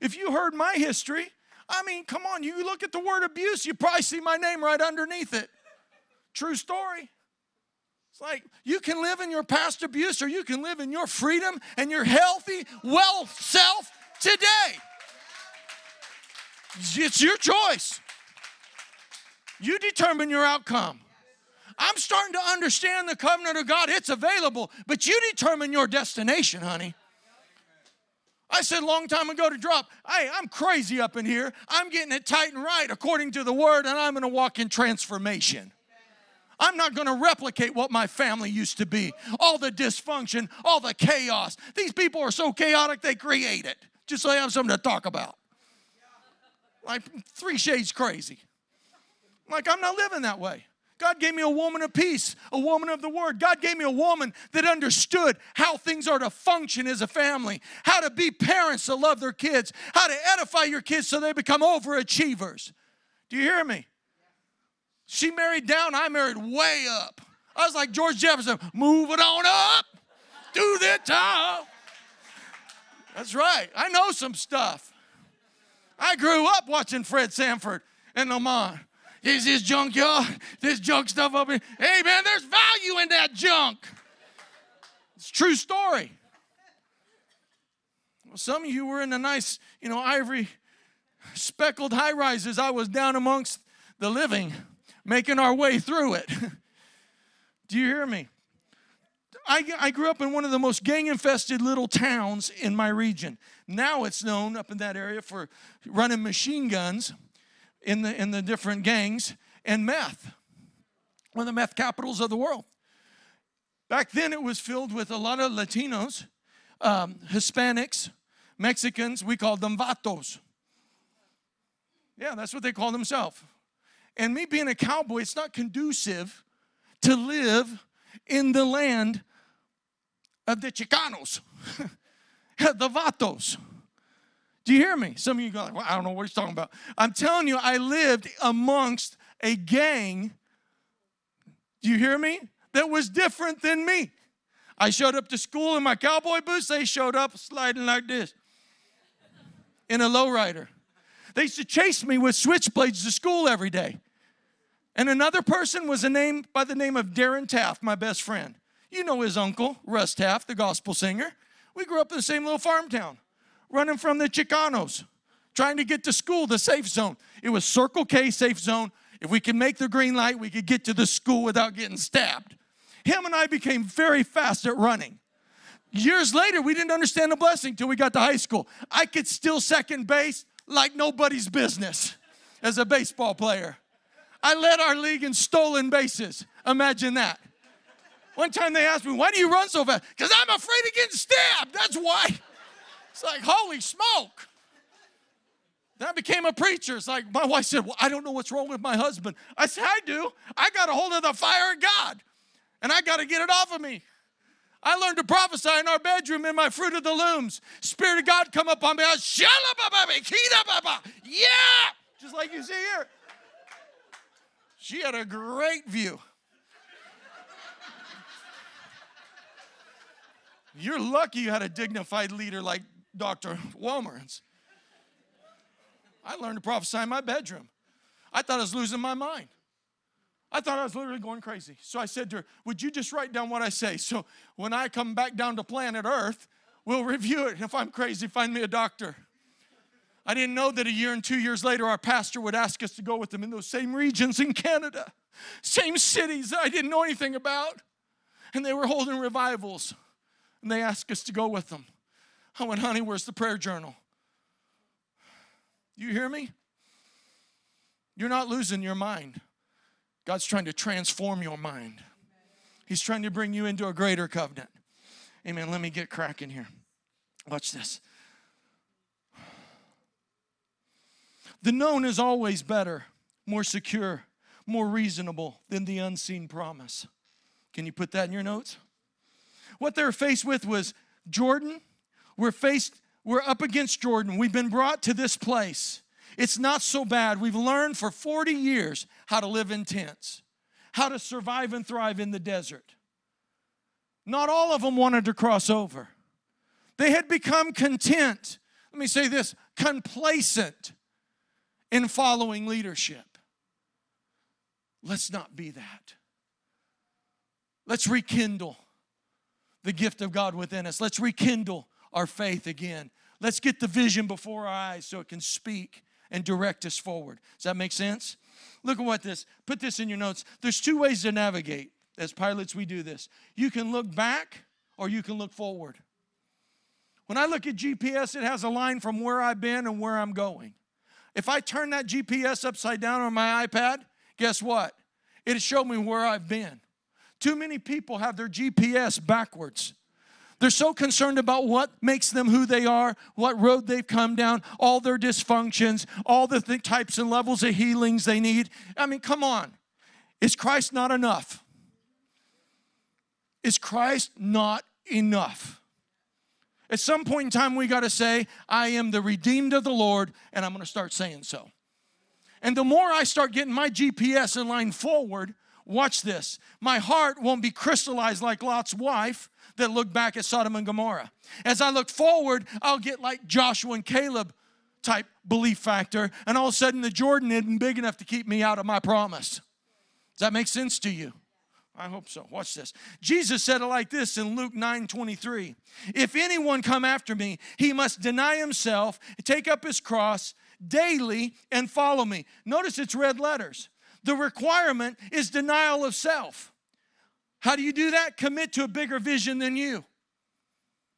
If you heard my history, I mean, come on, you look at the word abuse, you probably see my name right underneath it. True story. It's like you can live in your past abuse or you can live in your freedom and your healthy, well self today. It's your choice. You determine your outcome. I'm starting to understand the covenant of God. It's available, but you determine your destination, honey. I said a long time ago to drop, hey, I'm crazy up in here. I'm getting it tight and right according to the word, and I'm going to walk in transformation. I'm not going to replicate what my family used to be. All the dysfunction, all the chaos. These people are so chaotic, they create it just so they have something to talk about. Like three shades crazy. Like, I'm not living that way. God gave me a woman of peace, a woman of the word. God gave me a woman that understood how things are to function as a family, how to be parents to love their kids, how to edify your kids so they become overachievers. Do you hear me? She married down, I married way up. I was like George Jefferson, moving on up do the top. That's right. I know some stuff. I grew up watching Fred Sanford and Lamont. Is this junk, y'all? This junk stuff up here. Hey, man, there's value in that junk. It's true story. Well, some of you were in the nice, you know, ivory speckled high rises. I was down amongst the living, making our way through it. [LAUGHS] Do you hear me? I, I grew up in one of the most gang infested little towns in my region. Now it's known up in that area for running machine guns in the, in the different gangs and meth, one of the meth capitals of the world. Back then, it was filled with a lot of Latinos, um, Hispanics, Mexicans. We called them vatos. Yeah, that's what they call themselves. And me being a cowboy, it's not conducive to live in the land of the Chicanos, [LAUGHS] the Vatos. Do you hear me? Some of you go, like, well, I don't know what he's talking about. I'm telling you, I lived amongst a gang. Do you hear me? That was different than me. I showed up to school in my cowboy boots. They showed up sliding like this in a lowrider. They used to chase me with switchblades to school every day. And another person was a name by the name of Darren Taft, my best friend. You know his uncle, Russ Taft, the gospel singer. We grew up in the same little farm town, running from the Chicanos, trying to get to school, the safe zone. It was Circle K safe zone. If we could make the green light, we could get to the school without getting stabbed. Him and I became very fast at running. Years later, we didn't understand the blessing till we got to high school. I could still second base like nobody's business as a baseball player. I led our league in stolen bases. Imagine that. One time they asked me, Why do you run so fast? Because I'm afraid of getting stabbed. That's why. It's like, Holy smoke. Then I became a preacher. It's like my wife said, Well, I don't know what's wrong with my husband. I said, I do. I got a hold of the fire of God, and I got to get it off of me. I learned to prophesy in our bedroom in my fruit of the looms. Spirit of God come up on me. Yeah, just like you see here. She had a great view. You're lucky you had a dignified leader like Dr. Walmer's. I learned to prophesy in my bedroom. I thought I was losing my mind. I thought I was literally going crazy. So I said to her, Would you just write down what I say? So when I come back down to planet Earth, we'll review it. If I'm crazy, find me a doctor. I didn't know that a year and two years later, our pastor would ask us to go with him in those same regions in Canada, same cities that I didn't know anything about. And they were holding revivals and they asked us to go with them. I went, honey, where's the prayer journal? You hear me? You're not losing your mind. God's trying to transform your mind. He's trying to bring you into a greater covenant. Amen. Let me get cracking here. Watch this. The known is always better, more secure, more reasonable than the unseen promise. Can you put that in your notes? What they're faced with was Jordan. We're faced, we're up against Jordan. We've been brought to this place. It's not so bad. We've learned for 40 years how to live in tents, how to survive and thrive in the desert. Not all of them wanted to cross over. They had become content. Let me say this complacent in following leadership. Let's not be that. Let's rekindle the gift of God within us. Let's rekindle our faith again. Let's get the vision before our eyes so it can speak and direct us forward. Does that make sense? Look at what this, put this in your notes. There's two ways to navigate. As pilots, we do this. You can look back or you can look forward. When I look at GPS, it has a line from where I've been and where I'm going. If I turn that GPS upside down on my iPad, guess what? It'll show me where I've been. Too many people have their GPS backwards. They're so concerned about what makes them who they are, what road they've come down, all their dysfunctions, all the th- types and levels of healings they need. I mean, come on. Is Christ not enough? Is Christ not enough? At some point in time, we got to say, I am the redeemed of the Lord, and I'm going to start saying so. And the more I start getting my GPS in line forward, Watch this. My heart won't be crystallized like Lot's wife that look back at Sodom and Gomorrah. As I look forward, I'll get like Joshua and Caleb type belief factor, and all of a sudden the Jordan isn't big enough to keep me out of my promise. Does that make sense to you? I hope so. Watch this. Jesus said it like this in Luke 9 23. If anyone come after me, he must deny himself, take up his cross daily, and follow me. Notice it's red letters. The requirement is denial of self. How do you do that? Commit to a bigger vision than you.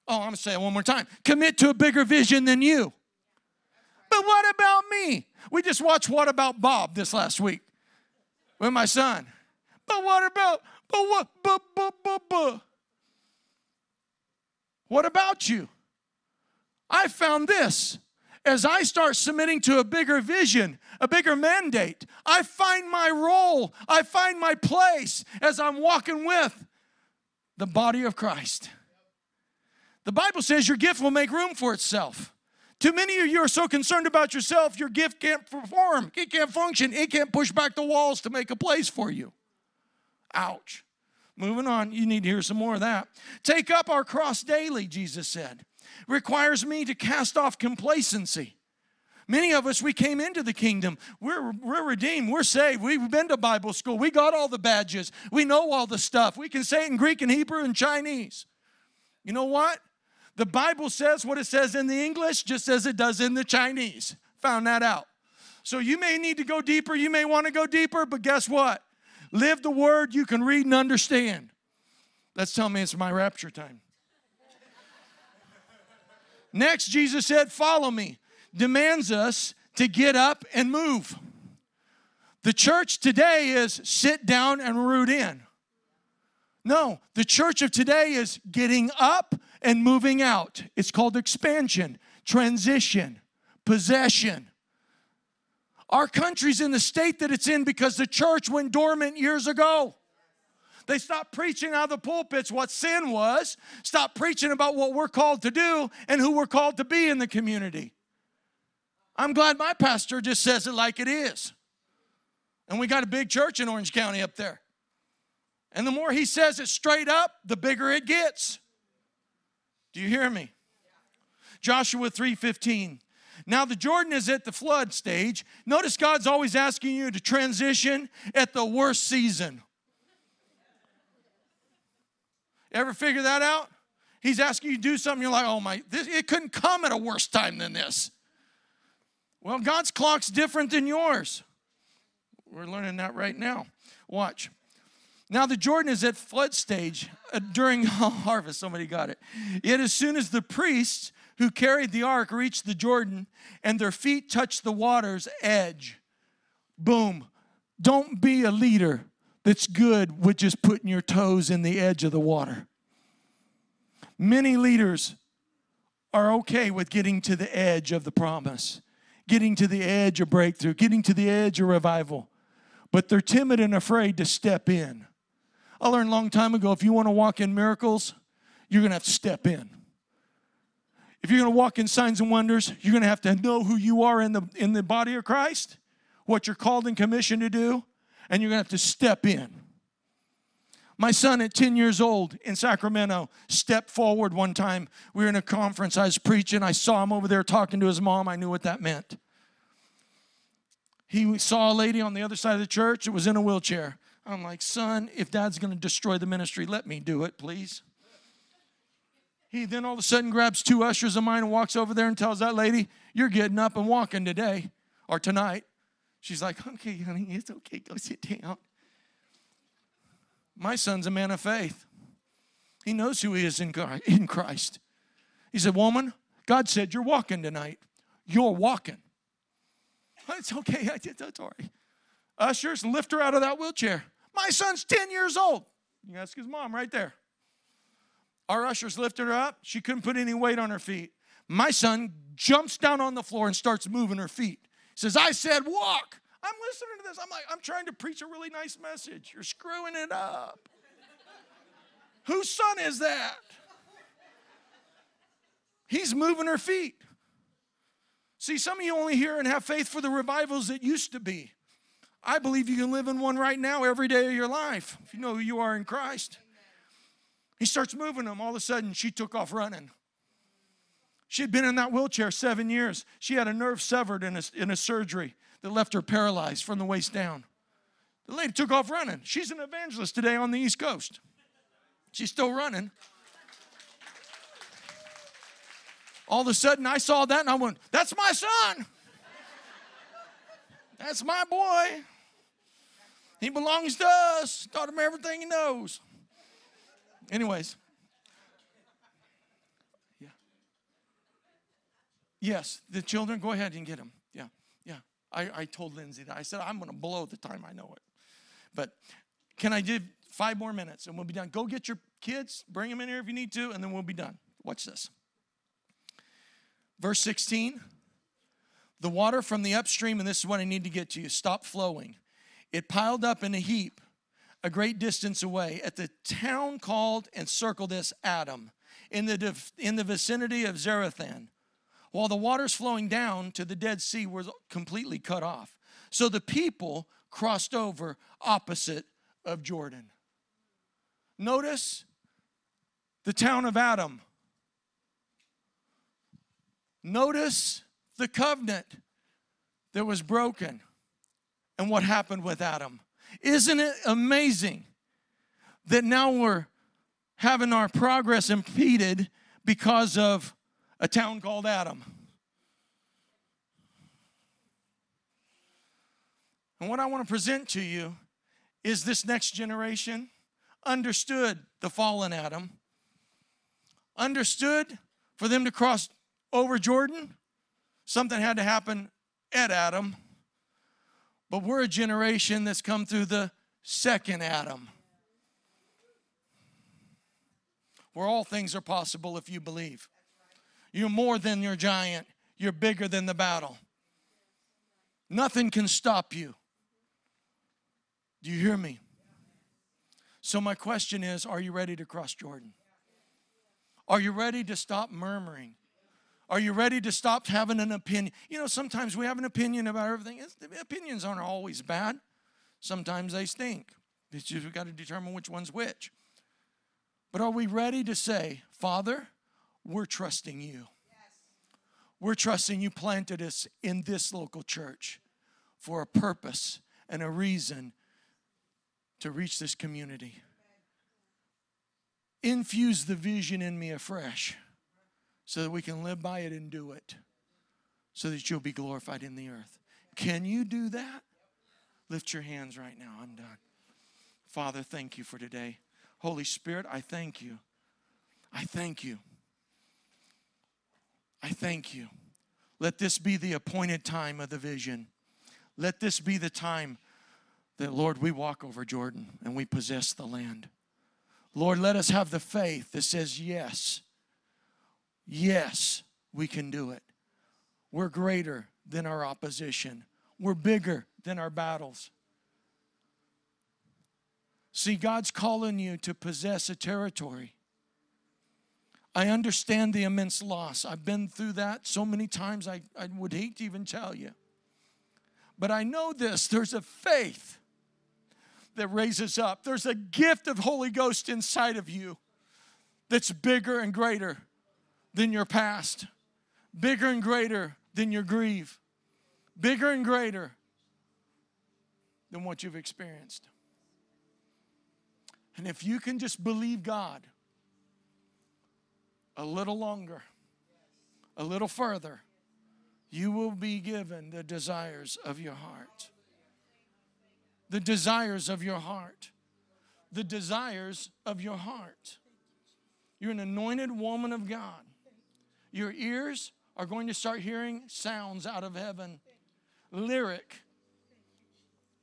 Oh, I'm gonna say it one more time. Commit to a bigger vision than you. But what about me? We just watched What About Bob this last week with my son. But what about, but what, but, but, but, but. What about you? I found this. As I start submitting to a bigger vision, a bigger mandate, I find my role, I find my place as I'm walking with the body of Christ. The Bible says your gift will make room for itself. Too many of you are so concerned about yourself, your gift can't perform, it can't function, it can't push back the walls to make a place for you. Ouch. Moving on, you need to hear some more of that. Take up our cross daily, Jesus said. Requires me to cast off complacency. Many of us, we came into the kingdom. We're, we're redeemed. We're saved. We've been to Bible school. We got all the badges. We know all the stuff. We can say it in Greek and Hebrew and Chinese. You know what? The Bible says what it says in the English just as it does in the Chinese. Found that out. So you may need to go deeper. You may want to go deeper, but guess what? Live the word you can read and understand. That's telling me it's my rapture time. Next, Jesus said, Follow me, demands us to get up and move. The church today is sit down and root in. No, the church of today is getting up and moving out. It's called expansion, transition, possession. Our country's in the state that it's in because the church went dormant years ago. They stopped preaching out of the pulpits what sin was, stopped preaching about what we're called to do and who we're called to be in the community. I'm glad my pastor just says it like it is. And we got a big church in Orange County up there. And the more he says it straight up, the bigger it gets. Do you hear me? Joshua 3:15. Now, the Jordan is at the flood stage. Notice God's always asking you to transition at the worst season. Ever figure that out? He's asking you to do something, you're like, oh my, this, it couldn't come at a worse time than this. Well, God's clock's different than yours. We're learning that right now. Watch. Now, the Jordan is at flood stage uh, during [LAUGHS] harvest. Somebody got it. Yet, as soon as the priests who carried the ark reached the Jordan and their feet touched the water's edge. Boom. Don't be a leader that's good with just putting your toes in the edge of the water. Many leaders are okay with getting to the edge of the promise, getting to the edge of breakthrough, getting to the edge of revival, but they're timid and afraid to step in. I learned a long time ago if you want to walk in miracles, you're going to have to step in. If you're going to walk in signs and wonders, you're going to have to know who you are in the, in the body of Christ, what you're called and commissioned to do, and you're going to have to step in. My son at 10 years old in Sacramento stepped forward one time. We were in a conference, I was preaching. I saw him over there talking to his mom. I knew what that meant. He saw a lady on the other side of the church. It was in a wheelchair. I'm like, son, if dad's going to destroy the ministry, let me do it, please. He then all of a sudden grabs two ushers of mine and walks over there and tells that lady, You're getting up and walking today or tonight. She's like, Okay, honey, it's okay. Go sit down. My son's a man of faith. He knows who he is in Christ. He said, Woman, God said, You're walking tonight. You're walking. It's okay. I did that's all right. Ushers, lift her out of that wheelchair. My son's 10 years old. You ask his mom right there. Our ushers lifted her up. She couldn't put any weight on her feet. My son jumps down on the floor and starts moving her feet. Says, I said walk. I'm listening to this. I'm like, I'm trying to preach a really nice message. You're screwing it up. [LAUGHS] Whose son is that? He's moving her feet. See, some of you only hear and have faith for the revivals that used to be. I believe you can live in one right now every day of your life if you know who you are in Christ. He starts moving them. All of a sudden, she took off running. She had been in that wheelchair seven years. She had a nerve severed in a, in a surgery that left her paralyzed from the waist down. The lady took off running. She's an evangelist today on the East Coast. She's still running. All of a sudden, I saw that and I went, That's my son. That's my boy. He belongs to us. Taught him everything he knows. Anyways. Yes, the children, go ahead and get them. Yeah, yeah. I, I told Lindsay that. I said, I'm going to blow the time I know it. But can I give five more minutes and we'll be done? Go get your kids, bring them in here if you need to, and then we'll be done. Watch this. Verse 16 the water from the upstream, and this is what I need to get to you, stopped flowing. It piled up in a heap a great distance away at the town called and circle this Adam in the, in the vicinity of Zarethan, while the waters flowing down to the Dead Sea were completely cut off. So the people crossed over opposite of Jordan. Notice the town of Adam. Notice the covenant that was broken and what happened with Adam. Isn't it amazing that now we're having our progress impeded because of a town called Adam? And what I want to present to you is this next generation understood the fallen Adam, understood for them to cross over Jordan, something had to happen at Adam. But we're a generation that's come through the second Adam, where all things are possible if you believe. You're more than your giant, you're bigger than the battle. Nothing can stop you. Do you hear me? So, my question is Are you ready to cross Jordan? Are you ready to stop murmuring? Are you ready to stop having an opinion? You know, sometimes we have an opinion about everything. It's, opinions aren't always bad, sometimes they stink. It's just we've got to determine which one's which. But are we ready to say, Father, we're trusting you? We're trusting you planted us in this local church for a purpose and a reason to reach this community. Infuse the vision in me afresh so that we can live by it and do it so that you'll be glorified in the earth. Can you do that? Lift your hands right now. I'm done. Father, thank you for today. Holy Spirit, I thank you. I thank you. I thank you. Let this be the appointed time of the vision. Let this be the time that, Lord, we walk over Jordan and we possess the land. Lord, let us have the faith that says, Yes, yes, we can do it. We're greater than our opposition, we're bigger than our battles. See, God's calling you to possess a territory. I understand the immense loss. I've been through that so many times, I, I would hate to even tell you. But I know this there's a faith that raises up. There's a gift of Holy Ghost inside of you that's bigger and greater than your past, bigger and greater than your grief, bigger and greater than what you've experienced. And if you can just believe God a little longer, a little further, you will be given the desires of your heart the desires of your heart. The desires of your heart. You're an anointed woman of God. Your ears are going to start hearing sounds out of heaven, lyric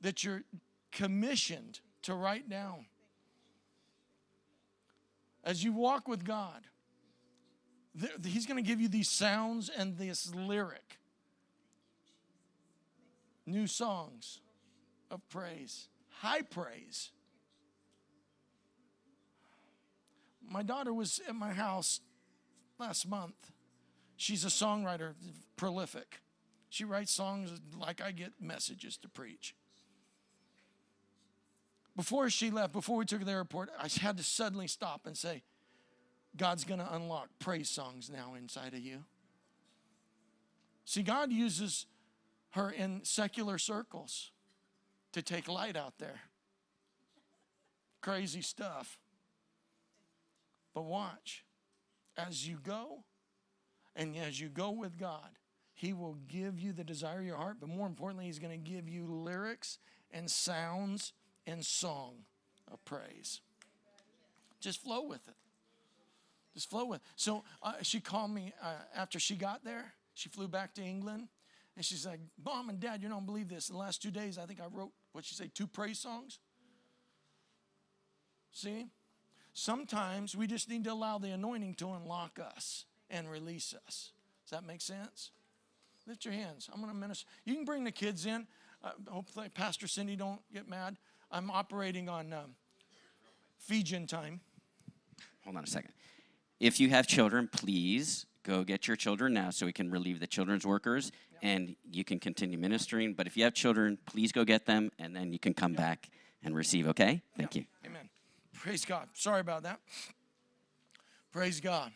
that you're commissioned to write down. As you walk with God, He's going to give you these sounds and this lyric. New songs of praise, high praise. My daughter was at my house last month. She's a songwriter, prolific. She writes songs like I get messages to preach. Before she left, before we took her to the airport, I had to suddenly stop and say, God's going to unlock praise songs now inside of you. See, God uses her in secular circles to take light out there. Crazy stuff. But watch, as you go and as you go with God, He will give you the desire of your heart, but more importantly, He's going to give you lyrics and sounds and song of praise. Just flow with it. Just flow with. So uh, she called me uh, after she got there. She flew back to England. And she's like, Mom and Dad, you don't believe this. In the last two days, I think I wrote, what she say, two praise songs. See? Sometimes we just need to allow the anointing to unlock us and release us. Does that make sense? Lift your hands. I'm going to minister. You can bring the kids in. Uh, hopefully, Pastor Cindy don't get mad. I'm operating on um, Fijian time. Hold on a second. If you have children, please go get your children now so we can relieve the children's workers and you can continue ministering. But if you have children, please go get them and then you can come back and receive, okay? Thank you. Amen. Praise God. Sorry about that. Praise God.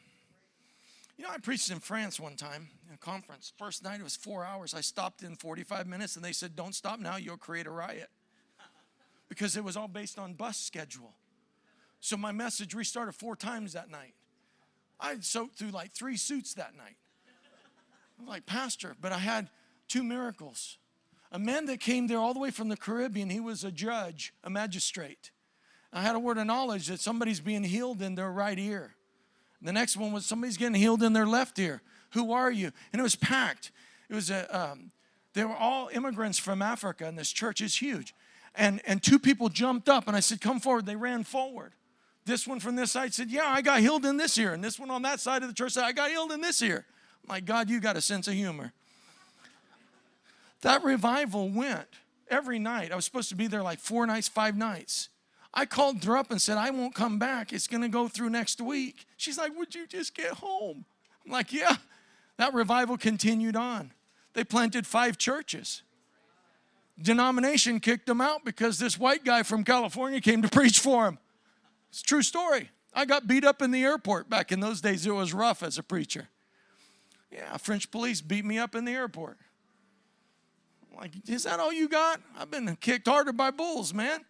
You know, I preached in France one time in a conference. First night it was four hours. I stopped in 45 minutes and they said, Don't stop now, you'll create a riot. Because it was all based on bus schedule. So my message restarted four times that night. I soaked through like three suits that night. I'm like, Pastor, but I had two miracles. A man that came there all the way from the Caribbean, he was a judge, a magistrate. I had a word of knowledge that somebody's being healed in their right ear. The next one was somebody's getting healed in their left ear. Who are you? And it was packed. It was a, um, they were all immigrants from Africa, and this church is huge. And, and two people jumped up, and I said, Come forward. They ran forward. This one from this side said, Yeah, I got healed in this year. And this one on that side of the church said, I got healed in this year. My God, you got a sense of humor. That revival went every night. I was supposed to be there like four nights, five nights. I called her up and said, I won't come back. It's going to go through next week. She's like, Would you just get home? I'm like, Yeah. That revival continued on. They planted five churches. Denomination kicked them out because this white guy from California came to preach for him. It's true story. I got beat up in the airport back in those days. It was rough as a preacher. Yeah, French police beat me up in the airport. I'm like, is that all you got? I've been kicked harder by bulls, man.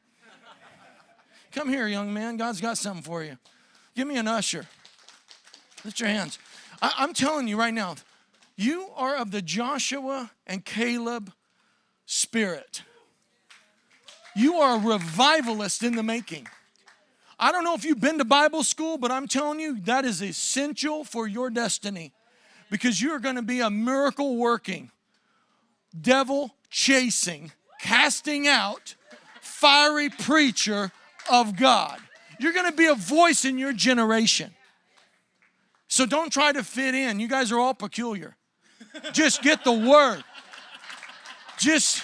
Come here, young man. God's got something for you. Give me an usher. Lift your hands. I, I'm telling you right now, you are of the Joshua and Caleb spirit. You are a revivalist in the making. I don't know if you've been to Bible school, but I'm telling you, that is essential for your destiny because you're going to be a miracle working, devil chasing, casting out, fiery preacher of God. You're going to be a voice in your generation. So don't try to fit in. You guys are all peculiar. Just get the word. Just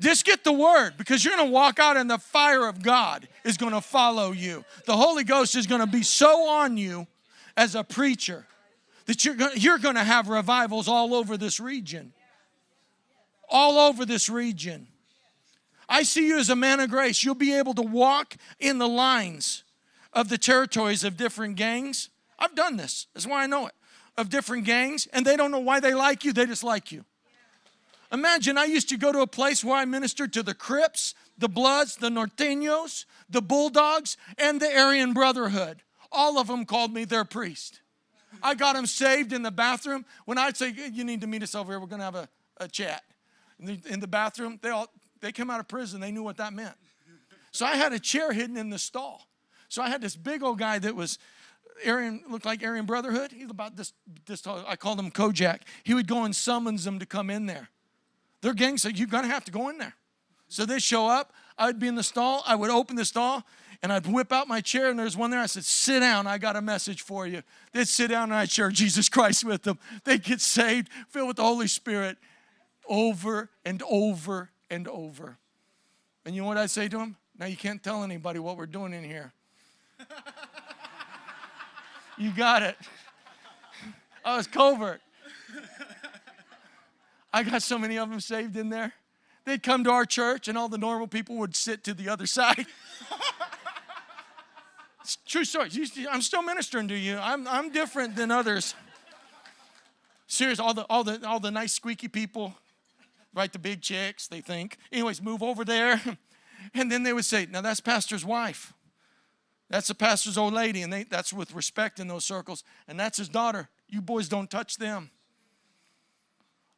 just get the word because you're going to walk out and the fire of God is going to follow you. The Holy Ghost is going to be so on you as a preacher that you're going, you're going to have revivals all over this region. All over this region. I see you as a man of grace. You'll be able to walk in the lines of the territories of different gangs. I've done this, that's why I know it. Of different gangs, and they don't know why they like you, they just like you. Imagine I used to go to a place where I ministered to the Crips, the Bloods, the Norteños, the Bulldogs, and the Aryan Brotherhood. All of them called me their priest. I got them saved in the bathroom. When I'd say, You need to meet us over here, we're going to have a, a chat. In the, bathroom, they all they came out of prison, they knew what that meant. So I had a chair hidden in the stall. So I had this big old guy that was Aryan, looked like Aryan Brotherhood. He's about this, this tall. I called him Kojak. He would go and summons them to come in there. Their gang said, You're going to have to go in there. So they show up. I'd be in the stall. I would open the stall and I'd whip out my chair, and there's one there. I said, Sit down. I got a message for you. They'd sit down and I'd share Jesus Christ with them. They'd get saved, filled with the Holy Spirit over and over and over. And you know what I'd say to them? Now you can't tell anybody what we're doing in here. [LAUGHS] you got it. I was covert. I got so many of them saved in there. They'd come to our church, and all the normal people would sit to the other [LAUGHS] side. true story. I'm still ministering to you. I'm, I'm different than others. Serious, all the, all, the, all the nice squeaky people. right? The big chicks, they think. Anyways, move over there. [LAUGHS] And then they would say, Now that's pastor's wife. That's the pastor's old lady. And they, that's with respect in those circles. And that's his daughter. You boys don't touch them.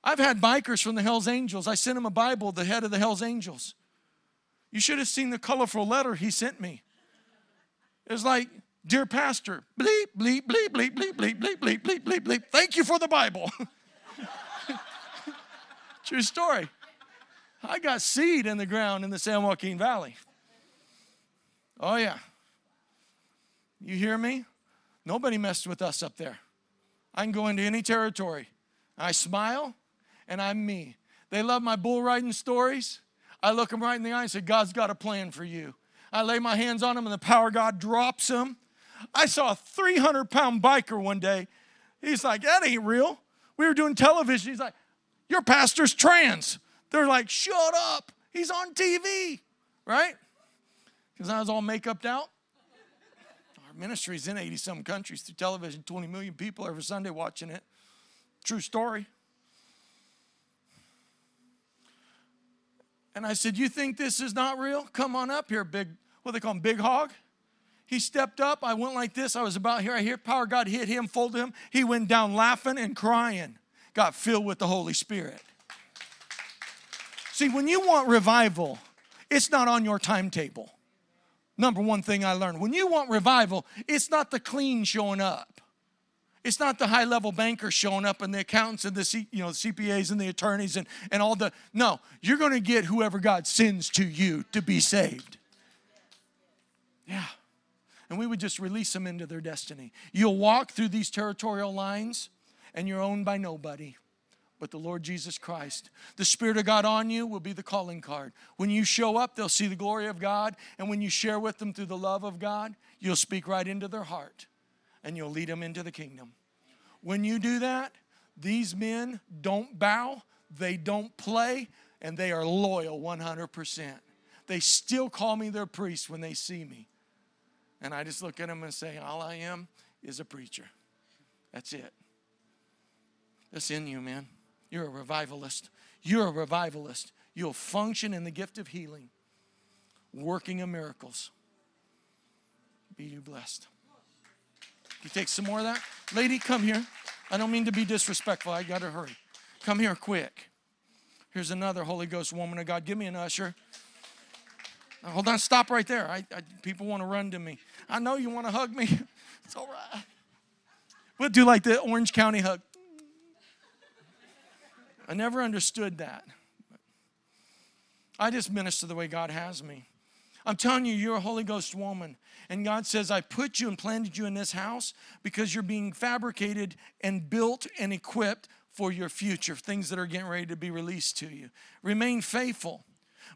I've had bikers from the Hells Angels. I sent him a Bible, the head of the Hells Angels. You should have seen the colorful letter he sent me. It was like, Dear Pastor, bleep, bleep, bleep, bleep, bleep, bleep, bleep, bleep, bleep, bleep, bleep. Thank you for the Bible. True story. I got seed in the ground in the San Joaquin Valley. Oh, yeah. You hear me? Nobody messed with us up there. I can go into any territory. I smile and I'm me. They love my bull riding stories. I look them right in the eye and say, God's got a plan for you. I lay my hands on them and the power God drops them. I saw a 300 pound biker one day. He's like, that ain't real. We were doing television. He's like, your pastor's trans. They're like, shut up. He's on TV, right? Because I was all makeuped out. Our ministry's in 80 some countries through television, 20 million people every Sunday watching it. True story. And I said, You think this is not real? Come on up here, big, what they call him, big hog. He stepped up. I went like this. I was about here. I hear power God hit him, folded him. He went down laughing and crying, got filled with the Holy Spirit. See, when you want revival, it's not on your timetable. Number one thing I learned when you want revival, it's not the clean showing up. It's not the high level bankers showing up and the accountants and the C, you know, CPAs and the attorneys and, and all the. No, you're going to get whoever God sends to you to be saved. Yeah. And we would just release them into their destiny. You'll walk through these territorial lines and you're owned by nobody but the Lord Jesus Christ. The Spirit of God on you will be the calling card. When you show up, they'll see the glory of God. And when you share with them through the love of God, you'll speak right into their heart and you'll lead them into the kingdom. When you do that, these men don't bow, they don't play, and they are loyal 100%. They still call me their priest when they see me. And I just look at them and say, All I am is a preacher. That's it. That's in you, man. You're a revivalist. You're a revivalist. You'll function in the gift of healing, working of miracles. Be you blessed. You take some more of that? Lady, come here. I don't mean to be disrespectful. I got to hurry. Come here quick. Here's another Holy Ghost woman of God. Give me an usher. Now, hold on, stop right there. I, I, people want to run to me. I know you want to hug me. [LAUGHS] It's all right. We'll do like the Orange County hug. I never understood that. I just minister the way God has me. I'm telling you, you're a Holy Ghost woman. And God says, I put you and planted you in this house because you're being fabricated and built and equipped for your future, things that are getting ready to be released to you. Remain faithful.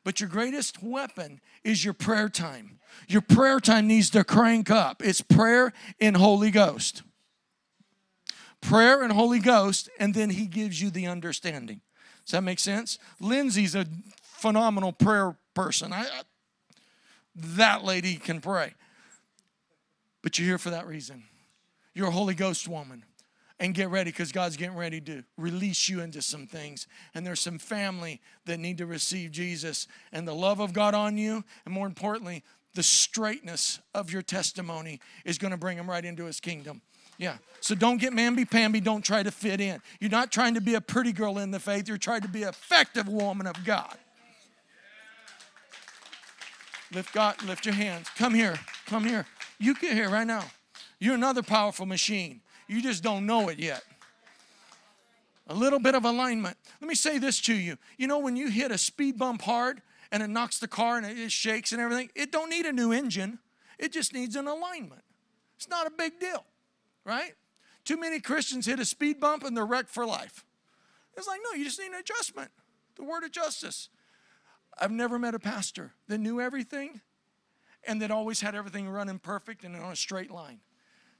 But your greatest weapon is your prayer time. Your prayer time needs to crank up. It's prayer in Holy Ghost. Prayer and Holy Ghost, and then He gives you the understanding. Does that make sense? Lindsay's a phenomenal prayer person. I, I that lady can pray. But you're here for that reason. You're a Holy Ghost woman. And get ready because God's getting ready to release you into some things. And there's some family that need to receive Jesus and the love of God on you. And more importantly, the straightness of your testimony is going to bring them right into his kingdom. Yeah. So don't get mamby pamby. Don't try to fit in. You're not trying to be a pretty girl in the faith. You're trying to be an effective woman of God. Lift God, lift your hands. Come here. Come here. You get here right now. You're another powerful machine. You just don't know it yet. A little bit of alignment. Let me say this to you. You know, when you hit a speed bump hard and it knocks the car and it shakes and everything, it don't need a new engine. It just needs an alignment. It's not a big deal, right? Too many Christians hit a speed bump and they're wrecked for life. It's like, no, you just need an adjustment. The word of justice. I've never met a pastor that knew everything and that always had everything running perfect and on a straight line.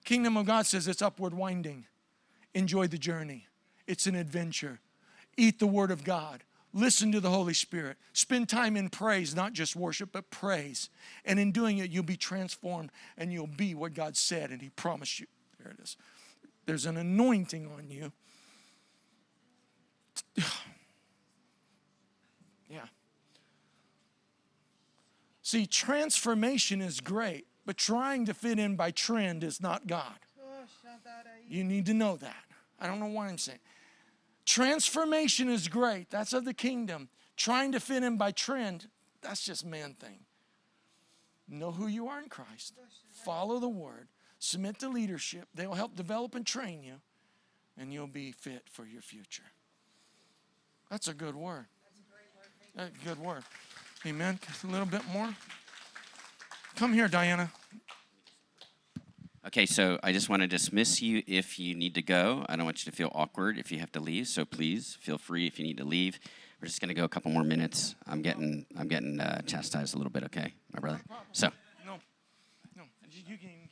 Kingdom of God says it's upward winding. Enjoy the journey. It's an adventure. Eat the word of God. Listen to the Holy Spirit. Spend time in praise, not just worship, but praise. And in doing it, you'll be transformed and you'll be what God said and He promised you. There it is. There's an anointing on you. See, transformation is great, but trying to fit in by trend is not God. You need to know that. I don't know why I'm saying. Transformation is great. That's of the kingdom. Trying to fit in by trend, that's just man thing. Know who you are in Christ. Follow the word. Submit to leadership. They will help develop and train you, and you'll be fit for your future. That's a good word. That's a good word. Amen. Just a little bit more. Come here, Diana. Okay, so I just want to dismiss you if you need to go. I don't want you to feel awkward if you have to leave. So please feel free if you need to leave. We're just going to go a couple more minutes. I'm getting I'm getting uh, chastised a little bit. Okay, my brother. So. No, no. You, you can